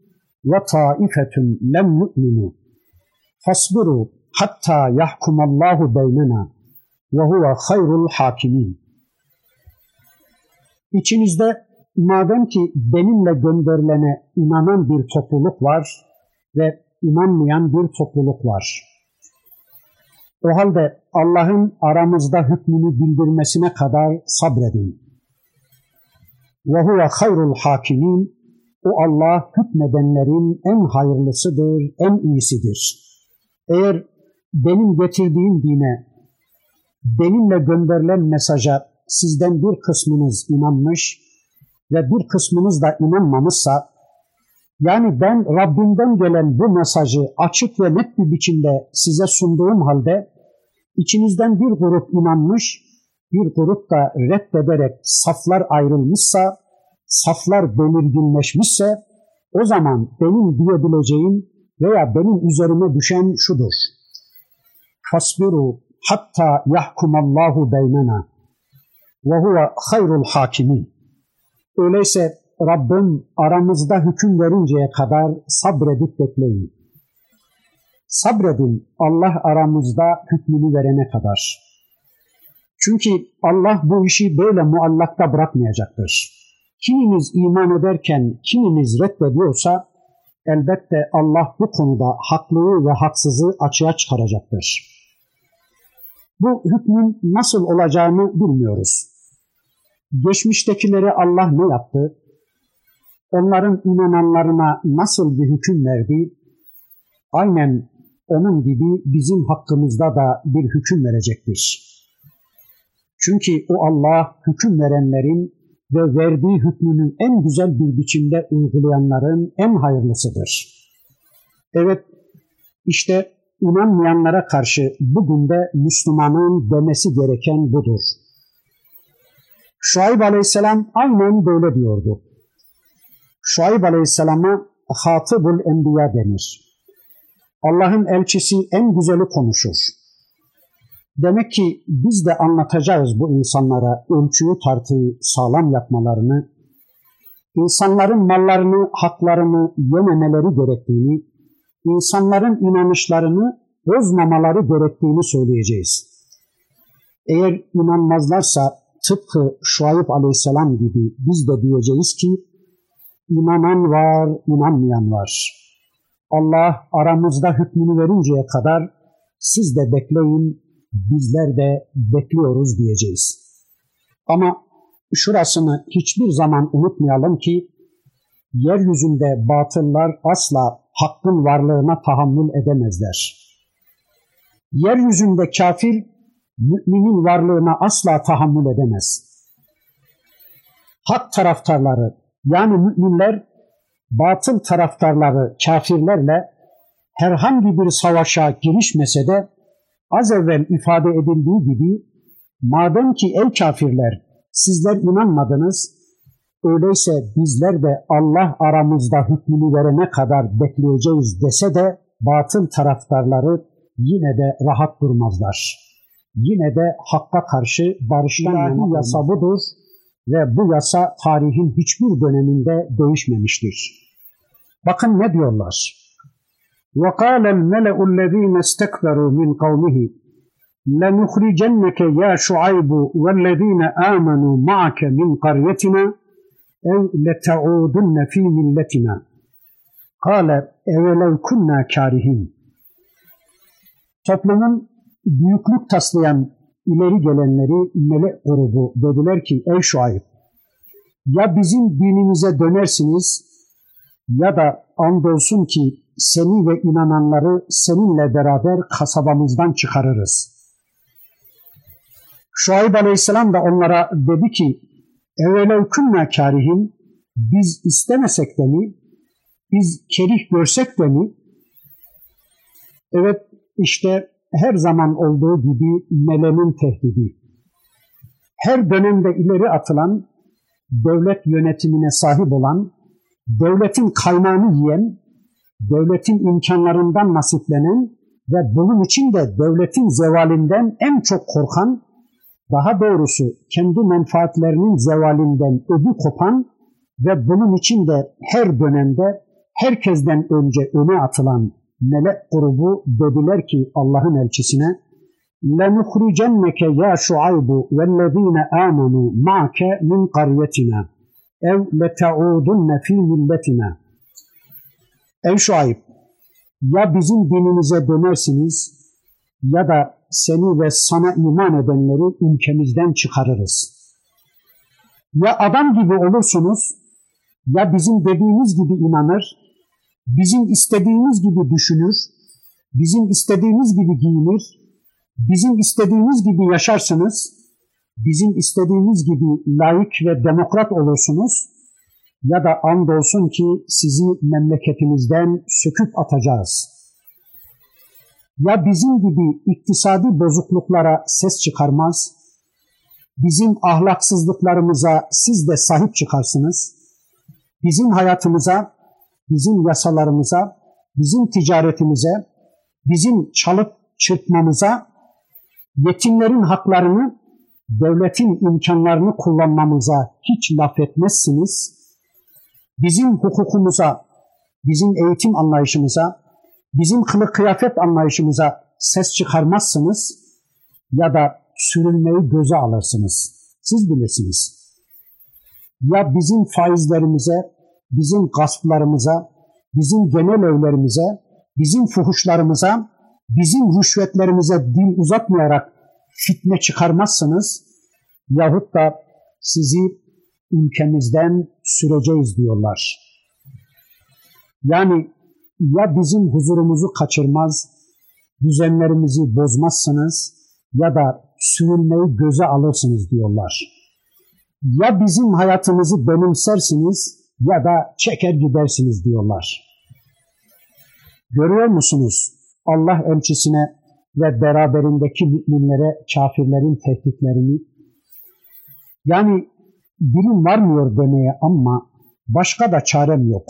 ve taifetun lem yu'minu. Fasbiru hatta yahkumallahu beynena ve huve hayrul hakimin. İçinizde madem ki benimle gönderilene inanan bir topluluk var ve inanmayan bir topluluk var. O halde Allah'ın aramızda hükmünü bildirmesine kadar sabredin. Ve huve hayrul hakimin. O Allah hükmedenlerin en hayırlısıdır, en iyisidir. Eğer benim getirdiğim dine, benimle gönderilen mesaja sizden bir kısmınız inanmış ve bir kısmınız da inanmamışsa, yani ben Rabbimden gelen bu mesajı açık ve net bir biçimde size sunduğum halde, içinizden bir grup inanmış, bir grup da reddederek saflar ayrılmışsa, saflar belirginleşmişse, o zaman benim diyebileceğim veya benim üzerime düşen şudur. fasbiru hatta yahkumallahu beynena ve huve hayrul hakimin. Öyleyse Rabbim aramızda hüküm verinceye kadar sabredip bekleyin. Sabredin Allah aramızda hükmünü verene kadar. Çünkü Allah bu işi böyle muallakta bırakmayacaktır. Kiminiz iman ederken kiminiz reddediyorsa elbette Allah bu konuda haklıyı ve haksızı açığa çıkaracaktır. Bu hükmün nasıl olacağını bilmiyoruz. Geçmiştekileri Allah ne yaptı? Onların inananlarına nasıl bir hüküm verdi? Aynen onun gibi bizim hakkımızda da bir hüküm verecektir. Çünkü o Allah hüküm verenlerin ve verdiği hükmünü en güzel bir biçimde uygulayanların en hayırlısıdır. Evet, işte inanmayanlara karşı bugün de Müslümanın demesi gereken budur. Şuayb Aleyhisselam aynen böyle diyordu. Şuayb Aleyhisselam'a Hatıbul Enbiya denir. Allah'ın elçisi en güzeli konuşur. Demek ki biz de anlatacağız bu insanlara ölçüyü tartıyı sağlam yapmalarını, insanların mallarını, haklarını yememeleri gerektiğini, insanların inanışlarını bozmamaları gerektiğini söyleyeceğiz. Eğer inanmazlarsa tıpkı Şuayb aleyhisselam gibi biz de diyeceğiz ki inanan var, inanmayan var. Allah aramızda hükmünü verinceye kadar siz de bekleyin, bizler de bekliyoruz diyeceğiz. Ama şurasını hiçbir zaman unutmayalım ki yeryüzünde batıllar asla hakkın varlığına tahammül edemezler. Yeryüzünde kafir müminin varlığına asla tahammül edemez. Hak taraftarları yani müminler batıl taraftarları kafirlerle herhangi bir savaşa girişmese de az evvel ifade edildiği gibi madem ki ey kafirler sizler inanmadınız öyleyse bizler de Allah aramızda hükmünü verene kadar bekleyeceğiz dese de batıl taraftarları yine de rahat durmazlar Yine de hakka karşı barıştan yana yasa budur ve bu yasa tarihin hiçbir döneminde değişmemiştir. Bakın ne diyorlar? وقال الملأ الذين استكبروا من قومه لنخرجنك يا شعيب والذين آمنوا معك من قريتنا أو لتعودن في ملتنا قال أولو كنا كارهين Toplumun büyüklük taslayan ileri gelenleri melek grubu dediler ki ey Şuayb ya bizim dinimize dönersiniz ya da andolsun ki seni ve inananları seninle beraber kasabamızdan çıkarırız. Şuayb Aleyhisselam da onlara dedi ki evvelev künna karihin biz istemesek de mi biz kerih görsek de mi evet işte her zaman olduğu gibi melenin tehdidi. Her dönemde ileri atılan, devlet yönetimine sahip olan, devletin kaynağını yiyen, devletin imkanlarından nasiplenen ve bunun için de devletin zevalinden en çok korkan, daha doğrusu kendi menfaatlerinin zevalinden ödü kopan ve bunun için de her dönemde herkesten önce öne atılan melek grubu dediler ki Allah'ın elçisine لَنُخْرِجَنَّكَ يَا شُعَيْبُ وَالَّذ۪ينَ آمَنُوا مَعَكَ مِنْ قَرْيَتِنَا اَوْ لَتَعُودُنَّ ف۪ي مِلَّتِنَا Ey Şuayb, ya bizim dinimize dönersiniz ya da seni ve sana iman edenleri ülkemizden çıkarırız. Ya adam gibi olursunuz ya bizim dediğimiz gibi inanır bizim istediğimiz gibi düşünür, bizim istediğimiz gibi giyinir, bizim istediğimiz gibi yaşarsınız, bizim istediğimiz gibi layık ve demokrat olursunuz ya da andolsun ki sizi memleketimizden söküp atacağız. Ya bizim gibi iktisadi bozukluklara ses çıkarmaz, bizim ahlaksızlıklarımıza siz de sahip çıkarsınız, bizim hayatımıza bizim yasalarımıza, bizim ticaretimize, bizim çalıp çırpmamıza, yetimlerin haklarını, devletin imkanlarını kullanmamıza hiç laf etmezsiniz. Bizim hukukumuza, bizim eğitim anlayışımıza, bizim kılık kıyafet anlayışımıza ses çıkarmazsınız ya da sürünmeyi göze alırsınız. Siz bilirsiniz. Ya bizim faizlerimize, bizim gasplarımıza, bizim genel evlerimize, bizim fuhuşlarımıza, bizim rüşvetlerimize dil uzatmayarak fitne çıkarmazsınız yahut da sizi ülkemizden süreceğiz diyorlar. Yani ya bizim huzurumuzu kaçırmaz, düzenlerimizi bozmazsınız ya da sürülmeyi göze alırsınız diyorlar. Ya bizim hayatımızı benimsersiniz ya da çeker gidersiniz diyorlar. Görüyor musunuz Allah elçisine ve beraberindeki müminlere kafirlerin tehditlerini? Yani dilim varmıyor demeye ama başka da çarem yok.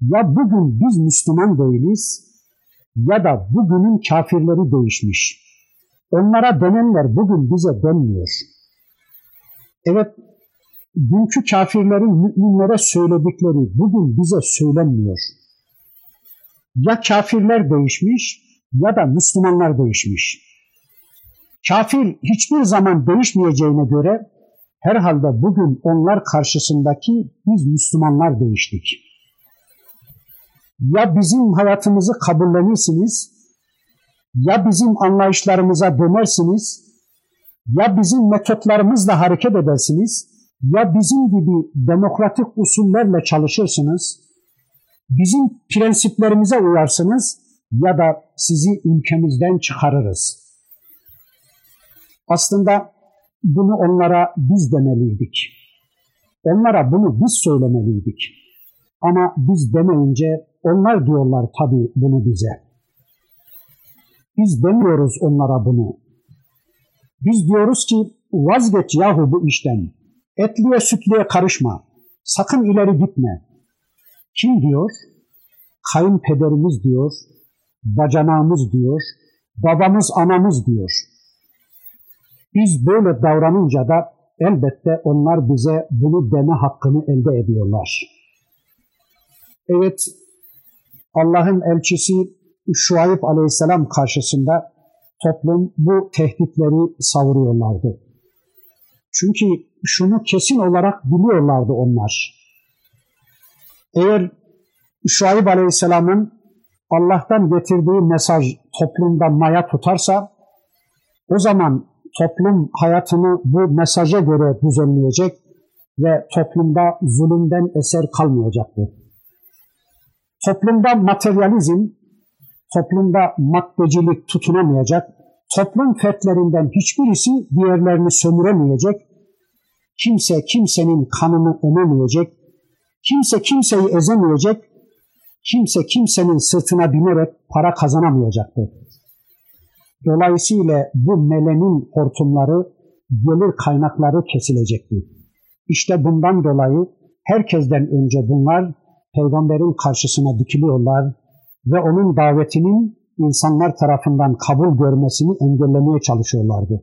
Ya bugün biz Müslüman değiliz ya da bugünün kafirleri değişmiş. Onlara denenler bugün bize denmiyor. Evet, dünkü kafirlerin müminlere söyledikleri bugün bize söylenmiyor. Ya kafirler değişmiş ya da Müslümanlar değişmiş. Kafir hiçbir zaman değişmeyeceğine göre herhalde bugün onlar karşısındaki biz Müslümanlar değiştik. Ya bizim hayatımızı kabullenirsiniz, ya bizim anlayışlarımıza dönersiniz, ya bizim metotlarımızla hareket edersiniz, ya bizim gibi demokratik usullerle çalışırsınız, bizim prensiplerimize uyarsınız ya da sizi ülkemizden çıkarırız. Aslında bunu onlara biz demeliydik. Onlara bunu biz söylemeliydik. Ama biz demeyince onlar diyorlar tabii bunu bize. Biz demiyoruz onlara bunu. Biz diyoruz ki vazgeç yahu bu işten. Etliye sütlüye karışma. Sakın ileri gitme. Kim diyor? Kayınpederimiz diyor, bacanağımız diyor, babamız anamız diyor. Biz böyle davranınca da elbette onlar bize bunu deme hakkını elde ediyorlar. Evet, Allah'ın elçisi Şuayb aleyhisselam karşısında toplum bu tehditleri savuruyorlardı. Çünkü şunu kesin olarak biliyorlardı onlar. Eğer Şuayb aleyhisselamın Allah'tan getirdiği mesaj toplumda maya tutarsa o zaman toplum hayatını bu mesaja göre düzenleyecek ve toplumda zulümden eser kalmayacaktır. Toplumda materyalizm, toplumda maddecilik tutunamayacak, toplum fertlerinden hiçbirisi diğerlerini sömüremeyecek, kimse kimsenin kanını ememeyecek, kimse kimseyi ezemeyecek, kimse kimsenin sırtına binerek para kazanamayacaktır. Dolayısıyla bu melenin hortumları, gelir kaynakları kesilecektir. İşte bundan dolayı herkesten önce bunlar peygamberin karşısına dikiliyorlar ve onun davetinin insanlar tarafından kabul görmesini engellemeye çalışıyorlardı.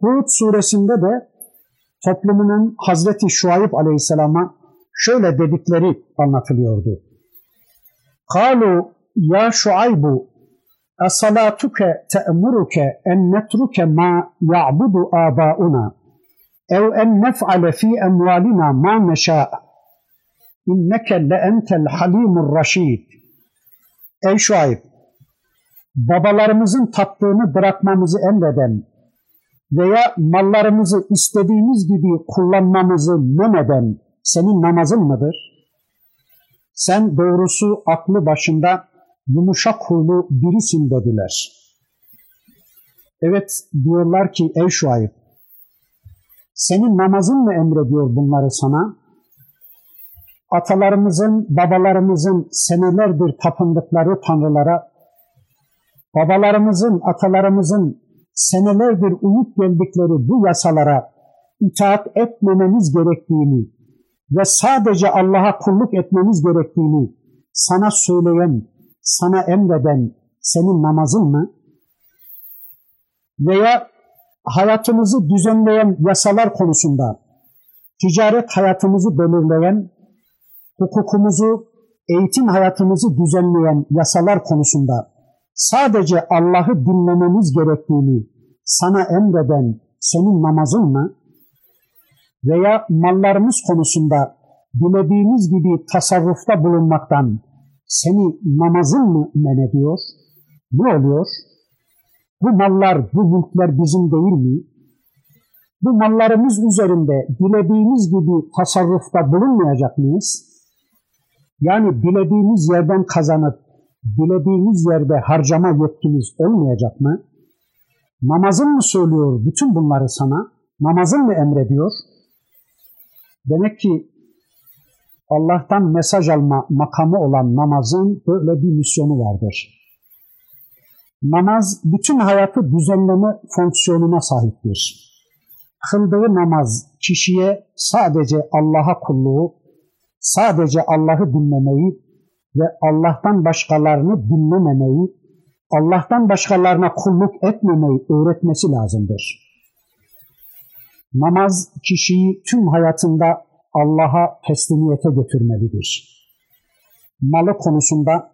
Hud suresinde de toplumunun Hazreti Şuayb aleyhisselama şöyle dedikleri anlatılıyordu. Kalu ya Şuaybu esalatuke te'muruke en netruke ma ya'budu abauna ev en nef'ale fi emvalina ma neşa' inneke le entel halimur raşid Ey Şuayb babalarımızın tattığını bırakmamızı emreden veya mallarımızı istediğimiz gibi kullanmamızı men senin namazın mıdır? Sen doğrusu aklı başında yumuşak huylu birisin dediler. Evet diyorlar ki ey Şuayb senin namazın mı emrediyor bunları sana? Atalarımızın, babalarımızın senelerdir tapındıkları tanrılara, babalarımızın, atalarımızın senelerdir uyup geldikleri bu yasalara itaat etmememiz gerektiğini ve sadece Allah'a kulluk etmemiz gerektiğini sana söyleyen, sana emreden senin namazın mı? Veya hayatımızı düzenleyen yasalar konusunda, ticaret hayatımızı belirleyen, hukukumuzu, eğitim hayatımızı düzenleyen yasalar konusunda sadece Allah'ı dinlememiz gerektiğini sana emreden senin namazın mı? Veya mallarımız konusunda dilediğimiz gibi tasarrufta bulunmaktan seni namazın mı men ediyor? Ne oluyor? Bu mallar, bu mülkler bizim değil mi? Bu mallarımız üzerinde dilediğimiz gibi tasarrufta bulunmayacak mıyız? Yani dilediğimiz yerden kazanıp dilediğimiz yerde harcama yetkimiz olmayacak mı? Namazın mı söylüyor bütün bunları sana? Namazın mı emrediyor? Demek ki Allah'tan mesaj alma makamı olan namazın böyle bir misyonu vardır. Namaz bütün hayatı düzenleme fonksiyonuna sahiptir. Kıldığı namaz kişiye sadece Allah'a kulluğu, sadece Allah'ı dinlemeyi ve Allah'tan başkalarını dinlememeyi, Allah'tan başkalarına kulluk etmemeyi öğretmesi lazımdır. Namaz kişiyi tüm hayatında Allah'a teslimiyete götürmelidir. Malı konusunda,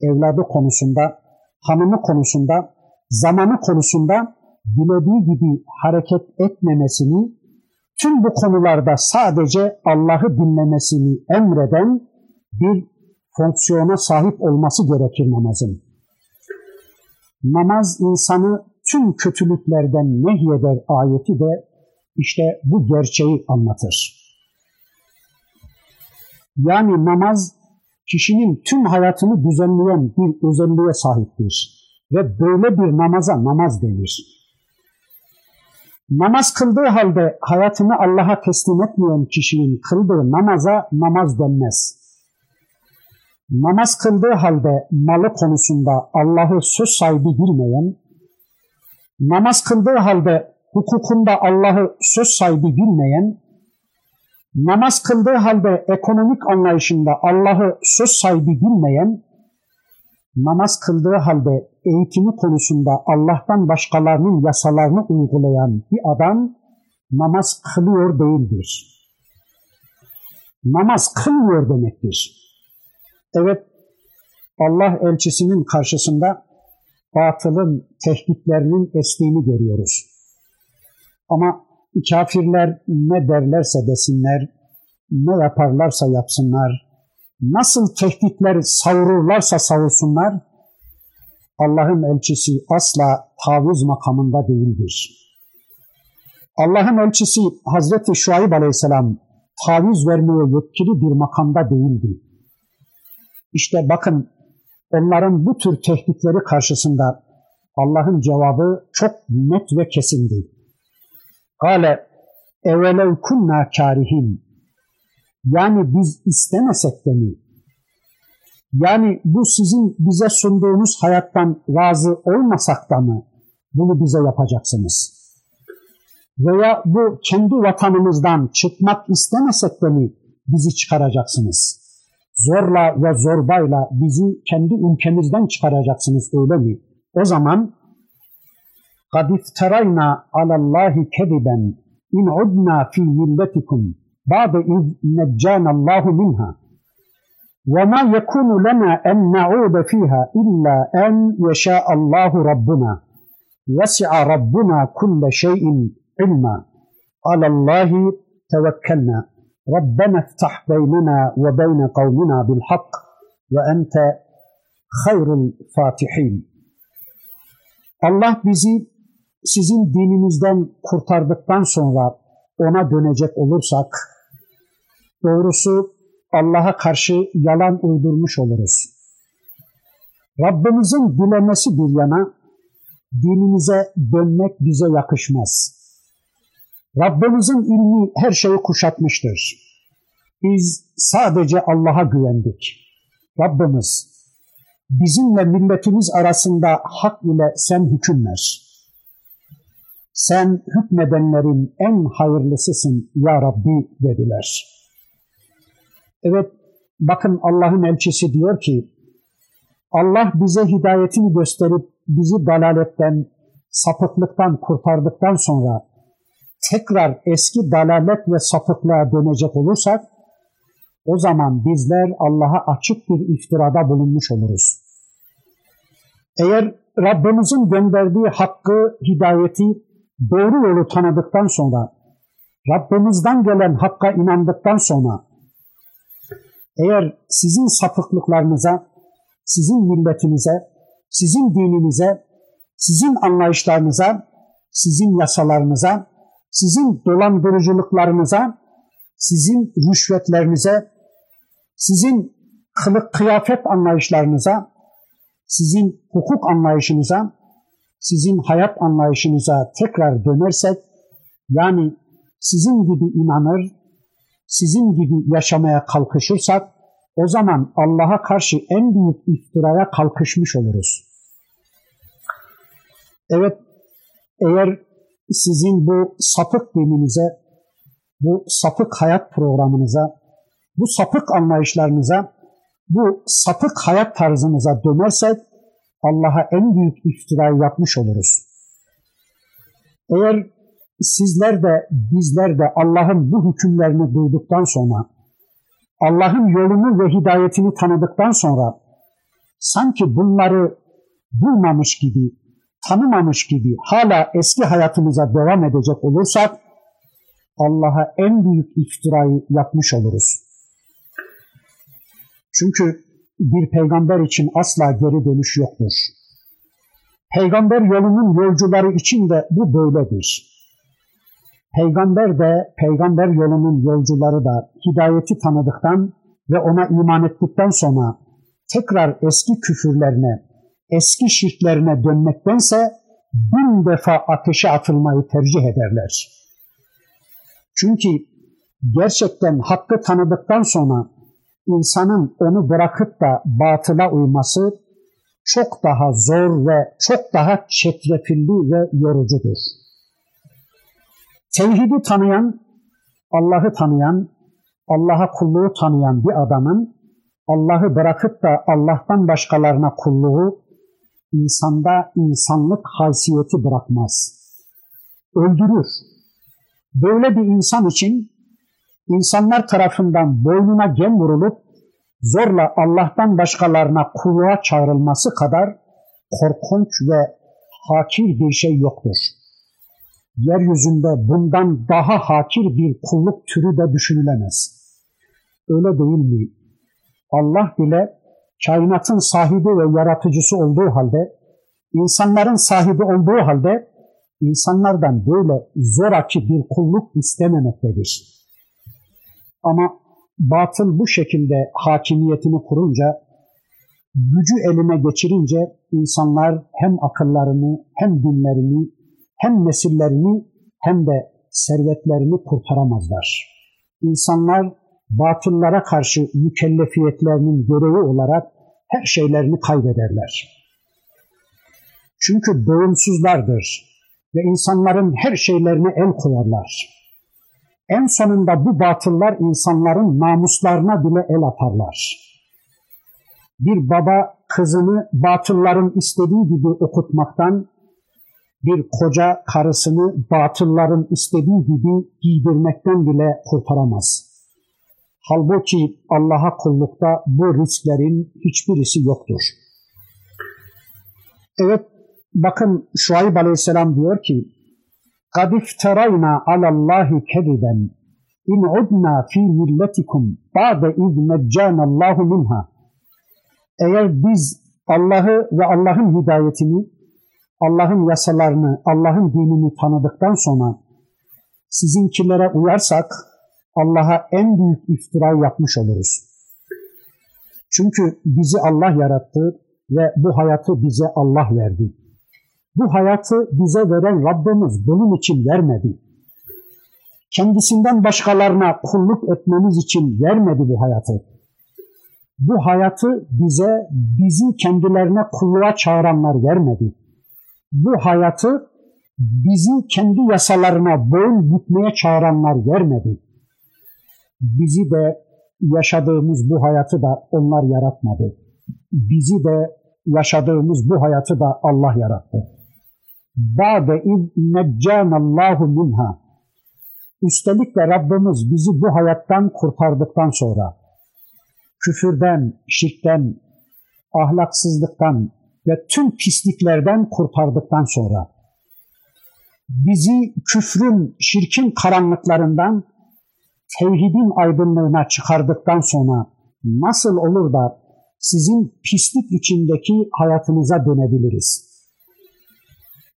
evladı konusunda, hanımı konusunda, zamanı konusunda dilediği gibi hareket etmemesini, tüm bu konularda sadece Allah'ı dinlemesini emreden bir fonksiyona sahip olması gerekir namazın. Namaz insanı tüm kötülüklerden nehyeder ayeti de işte bu gerçeği anlatır. Yani namaz kişinin tüm hayatını düzenleyen bir özelliğe sahiptir. Ve böyle bir namaza namaz denir. Namaz kıldığı halde hayatını Allah'a teslim etmeyen kişinin kıldığı namaza namaz denmez. Namaz kıldığı halde malı konusunda Allah'ı söz sahibi bilmeyen, namaz kıldığı halde hukukunda Allah'ı söz sahibi bilmeyen, namaz kıldığı halde ekonomik anlayışında Allah'ı söz sahibi bilmeyen, namaz kıldığı halde eğitimi konusunda Allah'tan başkalarının yasalarını uygulayan bir adam namaz kılıyor değildir. Namaz kılmıyor demektir. Evet, Allah elçisinin karşısında batılın tehditlerinin estiğini görüyoruz. Ama kafirler ne derlerse desinler, ne yaparlarsa yapsınlar, nasıl tehditler savururlarsa savursunlar, Allah'ın elçisi asla taviz makamında değildir. Allah'ın elçisi Hazreti Şuayb Aleyhisselam taviz vermeye yetkili bir makamda değildi. İşte bakın onların bu tür tehditleri karşısında Allah'ın cevabı çok net ve kesindi. Kale evvelev kunna karihin. Yani biz istemesek de mi? Yani bu sizin bize sunduğunuz hayattan razı olmasak da mı bunu bize yapacaksınız? Veya bu kendi vatanımızdan çıkmak istemesek de mi bizi çıkaracaksınız? Zorla ve zorbayla bizi kendi ülkemizden çıkaracaksınız öyle mi? O zaman قد افترينا على الله كذبا إن عدنا في ملتكم بعد إذ نجانا الله منها وما يكون لنا أن نعود فيها إلا أن يشاء الله ربنا وسع ربنا كل شيء علما على الله توكلنا ربنا افتح بيننا وبين قومنا بالحق وأنت خير الفاتحين Allah bizi sizin dininizden kurtardıktan sonra ona dönecek olursak doğrusu Allah'a karşı yalan uydurmuş oluruz. Rabbimizin dilemesi bir yana dinimize dönmek bize yakışmaz. Rabbimizin ilmi her şeyi kuşatmıştır. Biz sadece Allah'a güvendik. Rabbimiz bizimle milletimiz arasında hak ile sen hüküm ver. Sen hükmedenlerin en hayırlısısın ya Rabbi dediler. Evet bakın Allah'ın elçisi diyor ki Allah bize hidayetini gösterip bizi dalaletten, sapıklıktan kurtardıktan sonra tekrar eski dalalet ve sapıklığa dönecek olursak o zaman bizler Allah'a açık bir iftirada bulunmuş oluruz. Eğer Rabbimizin gönderdiği hakkı, hidayeti, doğru yolu tanıdıktan sonra, Rabbimizden gelen hakka inandıktan sonra, eğer sizin sapıklıklarınıza, sizin milletinize, sizin dininize, sizin anlayışlarınıza, sizin yasalarınıza, sizin dolandırıcılıklarınıza, sizin rüşvetlerinize, sizin kılık kıyafet anlayışlarınıza, sizin hukuk anlayışınıza, sizin hayat anlayışınıza tekrar dönersek, yani sizin gibi inanır, sizin gibi yaşamaya kalkışırsak, o zaman Allah'a karşı en büyük iftiraya kalkışmış oluruz. Evet, eğer sizin bu sapık dininize, bu sapık hayat programınıza, bu sapık anlayışlarınıza, bu sapık hayat tarzınıza dönersek Allah'a en büyük iftirayı yapmış oluruz. Eğer sizler de bizler de Allah'ın bu hükümlerini duyduktan sonra, Allah'ın yolunu ve hidayetini tanıdıktan sonra sanki bunları duymamış gibi, tanımamış gibi hala eski hayatımıza devam edecek olursak Allah'a en büyük iftirayı yapmış oluruz. Çünkü bir peygamber için asla geri dönüş yoktur. Peygamber yolunun yolcuları için de bu böyledir. Peygamber de, peygamber yolunun yolcuları da hidayeti tanıdıktan ve ona iman ettikten sonra tekrar eski küfürlerine, eski şirklerine dönmektense bin defa ateşe atılmayı tercih ederler. Çünkü gerçekten hakkı tanıdıktan sonra insanın onu bırakıp da batıla uyması çok daha zor ve çok daha çetrefilli ve yorucudur. Tevhidi tanıyan, Allah'ı tanıyan, Allah'a kulluğu tanıyan bir adamın Allah'ı bırakıp da Allah'tan başkalarına kulluğu insanda insanlık haysiyeti bırakmaz. Öldürür. Böyle bir insan için insanlar tarafından boynuna gem vurulup zorla Allah'tan başkalarına kulluğa çağrılması kadar korkunç ve hakir bir şey yoktur. Yeryüzünde bundan daha hakir bir kulluk türü de düşünülemez. Öyle değil mi? Allah bile kainatın sahibi ve yaratıcısı olduğu halde, insanların sahibi olduğu halde insanlardan böyle zoraki bir kulluk istememektedir. Ama batıl bu şekilde hakimiyetini kurunca, gücü eline geçirince insanlar hem akıllarını, hem dinlerini, hem nesillerini, hem de servetlerini kurtaramazlar. İnsanlar batıllara karşı mükellefiyetlerinin gereği olarak her şeylerini kaybederler. Çünkü doyumsuzlardır ve insanların her şeylerine el koyarlar. En sonunda bu batıllar insanların namuslarına bile el atarlar. Bir baba kızını batılların istediği gibi okutmaktan, bir koca karısını batılların istediği gibi giydirmekten bile kurtaramaz. Halbuki Allah'a kullukta bu risklerin hiçbirisi yoktur. Evet, bakın Şuayb Aleyhisselam diyor ki, قَدْ اِفْتَرَيْنَا عَلَى اللّٰهِ كَذِبًا اِنْ عُدْنَا ف۪ي مِلَّتِكُمْ بَعْدَ اِذْ نَجَّانَ اللّٰهُ مِنْهَا Eğer biz Allah'ı ve Allah'ın hidayetini, Allah'ın yasalarını, Allah'ın dinini tanıdıktan sonra sizinkilere uyarsak Allah'a en büyük iftira yapmış oluruz. Çünkü bizi Allah yarattı ve bu hayatı bize Allah verdi. Bu hayatı bize veren Rabbimiz bunun için vermedi. Kendisinden başkalarına kulluk etmemiz için vermedi bu hayatı. Bu hayatı bize, bizi kendilerine kulluğa çağıranlar vermedi. Bu hayatı bizi kendi yasalarına boyun bükmeye çağıranlar vermedi. Bizi de yaşadığımız bu hayatı da onlar yaratmadı. Bizi de yaşadığımız bu hayatı da Allah yarattı. Ba'de iz neccanallahu minha. Üstelik de Rabbimiz bizi bu hayattan kurtardıktan sonra küfürden, şirkten, ahlaksızlıktan ve tüm pisliklerden kurtardıktan sonra bizi küfrün, şirkin karanlıklarından tevhidin aydınlığına çıkardıktan sonra nasıl olur da sizin pislik içindeki hayatınıza dönebiliriz?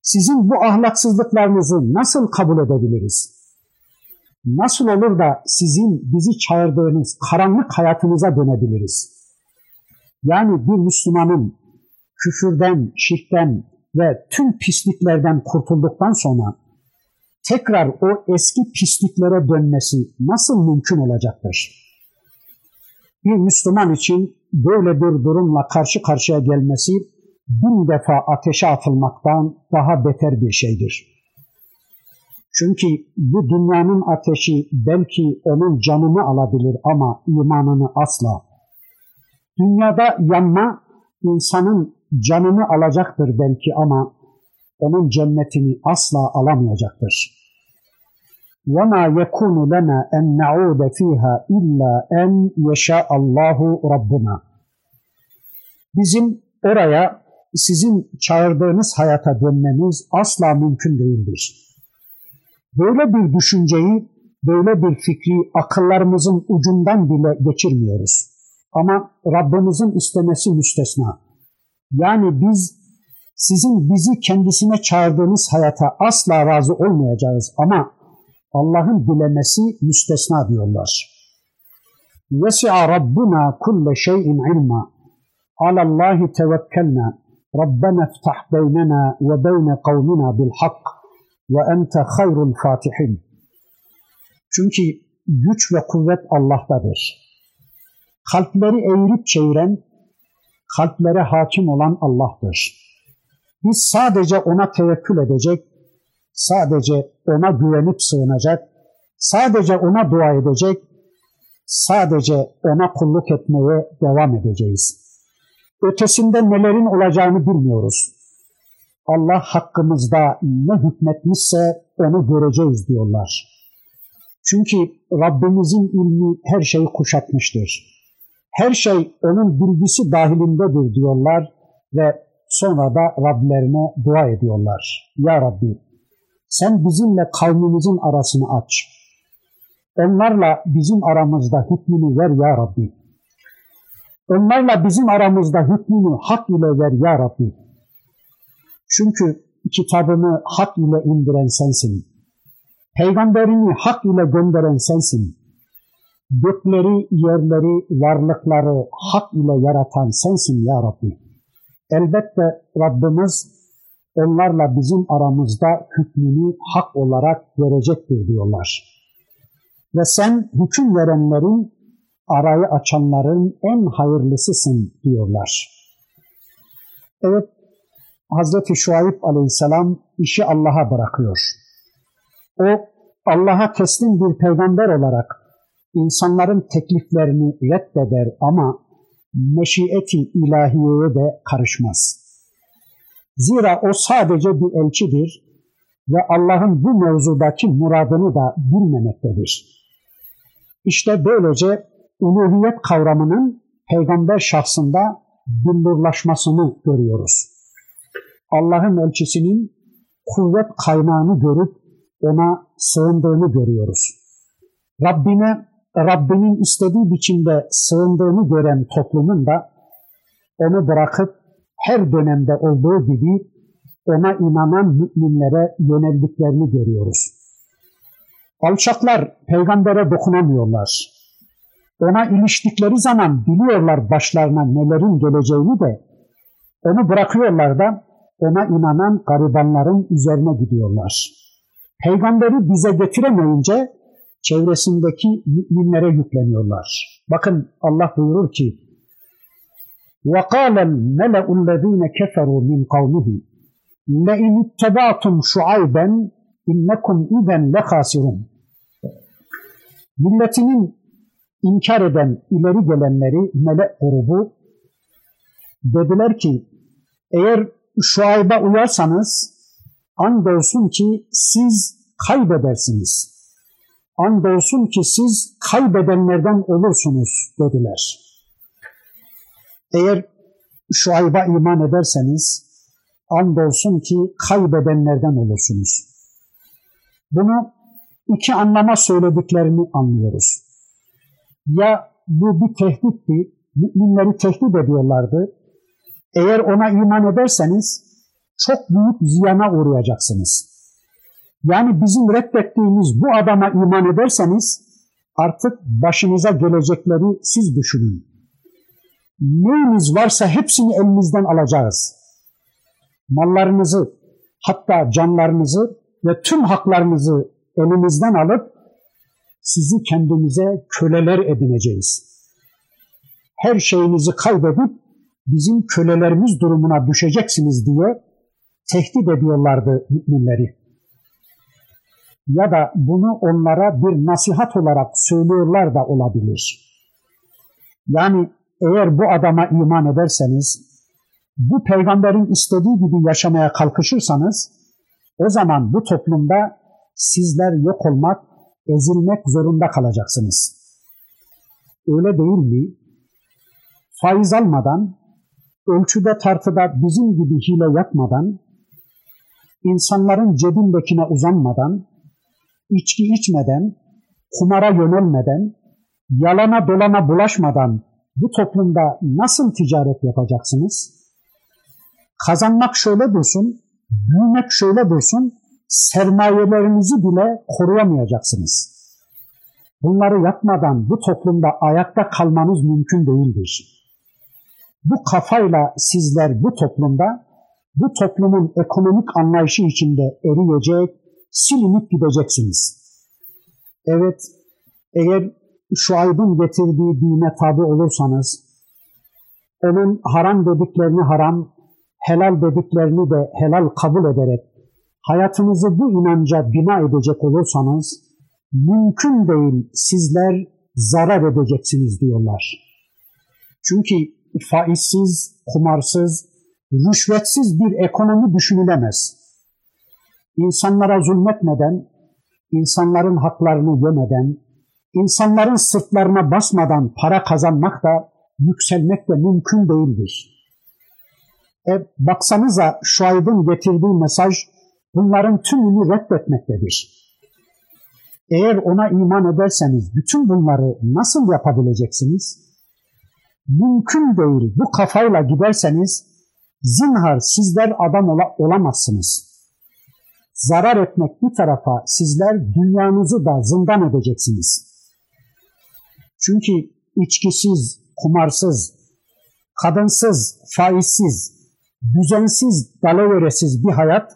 Sizin bu ahlaksızlıklarınızı nasıl kabul edebiliriz? Nasıl olur da sizin bizi çağırdığınız karanlık hayatınıza dönebiliriz? Yani bir Müslümanın küfürden, şirkten ve tüm pisliklerden kurtulduktan sonra tekrar o eski pisliklere dönmesi nasıl mümkün olacaktır? Bir Müslüman için böyle bir durumla karşı karşıya gelmesi bin defa ateşe atılmaktan daha beter bir şeydir. Çünkü bu dünyanın ateşi belki onun canını alabilir ama imanını asla. Dünyada yanma insanın canını alacaktır belki ama onun cennetini asla alamayacaktır. وَمَا يَكُونُ لَنَا اَنْ نَعُودَ ف۪يهَا اِلَّا اَنْ يَشَاءَ اللّٰهُ رَبُّنَا Bizim oraya sizin çağırdığınız hayata dönmemiz asla mümkün değildir. Böyle bir düşünceyi, böyle bir fikri akıllarımızın ucundan bile geçirmiyoruz. Ama Rabbimizin istemesi müstesna. Yani biz sizin bizi kendisine çağırdığınız hayata asla razı olmayacağız ama Allah'ın dilemesi müstesna diyorlar. Vesi'a Rabbuna kulle şeyin ilma. Alallahi tevekkelna. Rabbena iftah beynena ve beyne kavmina bil hak ve ente hayrul fatihin. Çünkü güç ve kuvvet Allah'tadır. Kalpleri eğirip çeviren, kalplere hakim olan Allah'tır. Biz sadece ona tevekkül edecek, sadece ona güvenip sığınacak, sadece ona dua edecek, sadece ona kulluk etmeye devam edeceğiz. Ötesinde nelerin olacağını bilmiyoruz. Allah hakkımızda ne hükmetmişse onu göreceğiz diyorlar. Çünkü Rabbimizin ilmi her şeyi kuşatmıştır. Her şey onun bilgisi dahilindedir diyorlar ve sonra da Rablerine dua ediyorlar. Ya Rabbi sen bizimle kavmimizin arasını aç. Onlarla bizim aramızda hükmünü ver ya Rabbi. Onlarla bizim aramızda hükmünü hak ile ver ya Rabbi. Çünkü kitabını hak ile indiren sensin. Peygamberini hak ile gönderen sensin. Gökleri, yerleri, varlıkları hak ile yaratan sensin ya Rabbi. Elbette Rabbimiz onlarla bizim aramızda hükmünü hak olarak verecektir diyorlar. Ve sen hüküm verenlerin, arayı açanların en hayırlısısın diyorlar. Evet, Hazreti Şuayb aleyhisselam işi Allah'a bırakıyor. O Allah'a teslim bir peygamber olarak insanların tekliflerini reddeder ama meşiyeti ilahiyeye de karışmaz. Zira o sadece bir elçidir ve Allah'ın bu mevzudaki muradını da bilmemektedir. İşte böylece uluhiyet kavramının peygamber şahsında billurlaşmasını görüyoruz. Allah'ın elçisinin kuvvet kaynağını görüp ona sığındığını görüyoruz. Rabbine, Rabbinin istediği biçimde sığındığını gören toplumun da onu bırakıp her dönemde olduğu gibi ona inanan müminlere yöneldiklerini görüyoruz. Alçaklar peygambere dokunamıyorlar. Ona iliştikleri zaman biliyorlar başlarına nelerin geleceğini de onu bırakıyorlar da ona inanan garibanların üzerine gidiyorlar. Peygamberi bize getiremeyince çevresindeki müminlere yükleniyorlar. Bakın Allah buyurur ki وقال الملأ الذين كفروا من قومه لئن اتبعتم شعيبا innekum izen lehasirun. Milletinin inkar eden ileri gelenleri melek grubu dediler ki Eğer şuayba uyarsanız andolsun ki siz kaybedersiniz. Andolsun ki siz kaybedenlerden olursunuz dediler. Eğer şuayba iman ederseniz andolsun ki kaybedenlerden olursunuz. Bunu iki anlama söylediklerini anlıyoruz. Ya bu bir tehditti, müminleri tehdit ediyorlardı. Eğer ona iman ederseniz çok büyük ziyana uğrayacaksınız. Yani bizim reddettiğimiz bu adama iman ederseniz artık başınıza gelecekleri siz düşünün. Neyiniz varsa hepsini elinizden alacağız. Mallarınızı, hatta canlarınızı ve tüm haklarınızı elinizden alıp sizi kendimize köleler edineceğiz. Her şeyinizi kaybedip bizim kölelerimiz durumuna düşeceksiniz diye tehdit ediyorlardı müminleri. Ya da bunu onlara bir nasihat olarak söylüyorlar da olabilir. Yani eğer bu adama iman ederseniz, bu peygamberin istediği gibi yaşamaya kalkışırsanız, o zaman bu toplumda sizler yok olmak, ezilmek zorunda kalacaksınız. Öyle değil mi? Faiz almadan, ölçüde tartıda bizim gibi hile yapmadan, insanların cebindekine uzanmadan, içki içmeden, kumara yönelmeden, yalana dolana bulaşmadan bu toplumda nasıl ticaret yapacaksınız? Kazanmak şöyle dursun, büyümek şöyle dursun, sermayelerinizi bile koruyamayacaksınız. Bunları yapmadan bu toplumda ayakta kalmanız mümkün değildir. Bu kafayla sizler bu toplumda, bu toplumun ekonomik anlayışı içinde eriyecek, silinip gideceksiniz. Evet, eğer Şuayb'ın getirdiği dine tabi olursanız, onun haram dediklerini haram, helal dediklerini de helal kabul ederek hayatınızı bu inanca bina edecek olursanız, mümkün değil sizler zarar edeceksiniz diyorlar. Çünkü faizsiz, kumarsız, rüşvetsiz bir ekonomi düşünülemez. İnsanlara zulmetmeden, insanların haklarını yemeden, insanların sırtlarına basmadan para kazanmak da yükselmek de mümkün değildir. E, baksanıza Şuayb'ın getirdiği mesaj bunların tümünü reddetmektedir. Eğer ona iman ederseniz bütün bunları nasıl yapabileceksiniz? Mümkün değil. Bu kafayla giderseniz zinhar sizler adam ola, olamazsınız. Zarar etmek bir tarafa sizler dünyanızı da zindan edeceksiniz. Çünkü içkisiz, kumarsız, kadınsız, faizsiz, düzensiz, dalaveresiz bir hayat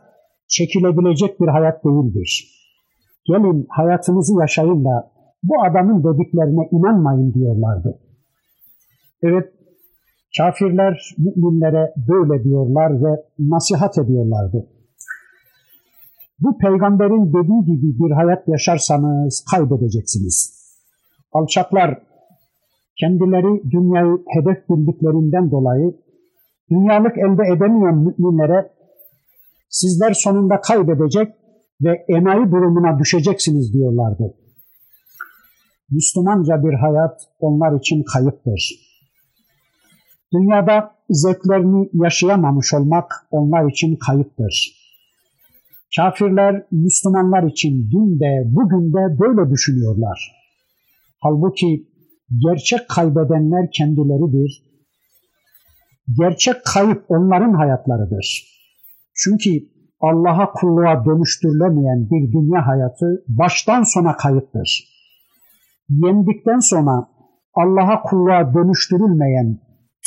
çekilebilecek bir hayat değildir. Gelin hayatınızı yaşayın da bu adamın dediklerine inanmayın diyorlardı. Evet, kafirler müminlere böyle diyorlar ve nasihat ediyorlardı. Bu peygamberin dediği gibi bir hayat yaşarsanız kaybedeceksiniz. Alçaklar kendileri dünyayı hedef bildiklerinden dolayı dünyalık elde edemeyen müminlere sizler sonunda kaybedecek ve enayi durumuna düşeceksiniz diyorlardı. Müslümanca bir hayat onlar için kayıptır. Dünyada zevklerini yaşayamamış olmak onlar için kayıptır. Kafirler Müslümanlar için dün de bugün de böyle düşünüyorlar. Halbuki gerçek kaybedenler kendileridir. Gerçek kayıp onların hayatlarıdır. Çünkü Allah'a kulluğa dönüştürülemeyen bir dünya hayatı baştan sona kayıptır. Yendikten sonra Allah'a kulluğa dönüştürülmeyen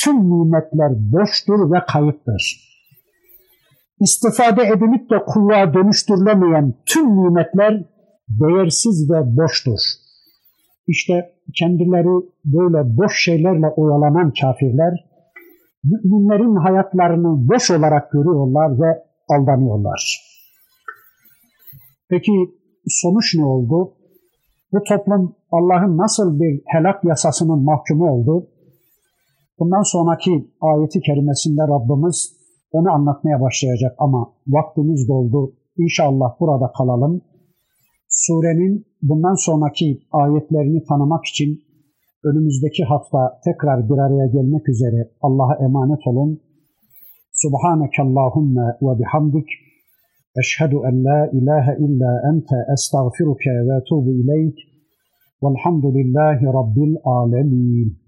tüm nimetler boştur ve kayıptır. İstifade edilip de kulluğa dönüştürülemeyen tüm nimetler değersiz ve boştur. İşte kendileri böyle boş şeylerle oyalanan kafirler, müminlerin hayatlarını boş olarak görüyorlar ve aldanıyorlar. Peki sonuç ne oldu? Bu toplum Allah'ın nasıl bir helak yasasının mahkumu oldu? Bundan sonraki ayeti kerimesinde Rabbimiz onu anlatmaya başlayacak ama vaktimiz doldu. İnşallah burada kalalım. Surenin bundan sonraki ayetlerini tanımak için önümüzdeki hafta tekrar bir araya gelmek üzere Allah'a emanet olun. Subhaneke Allahümme ve bihamdik. Eşhedü en la ilahe illa ente estağfiruke ve etubu ileyk. Velhamdülillahi Rabbil alemin.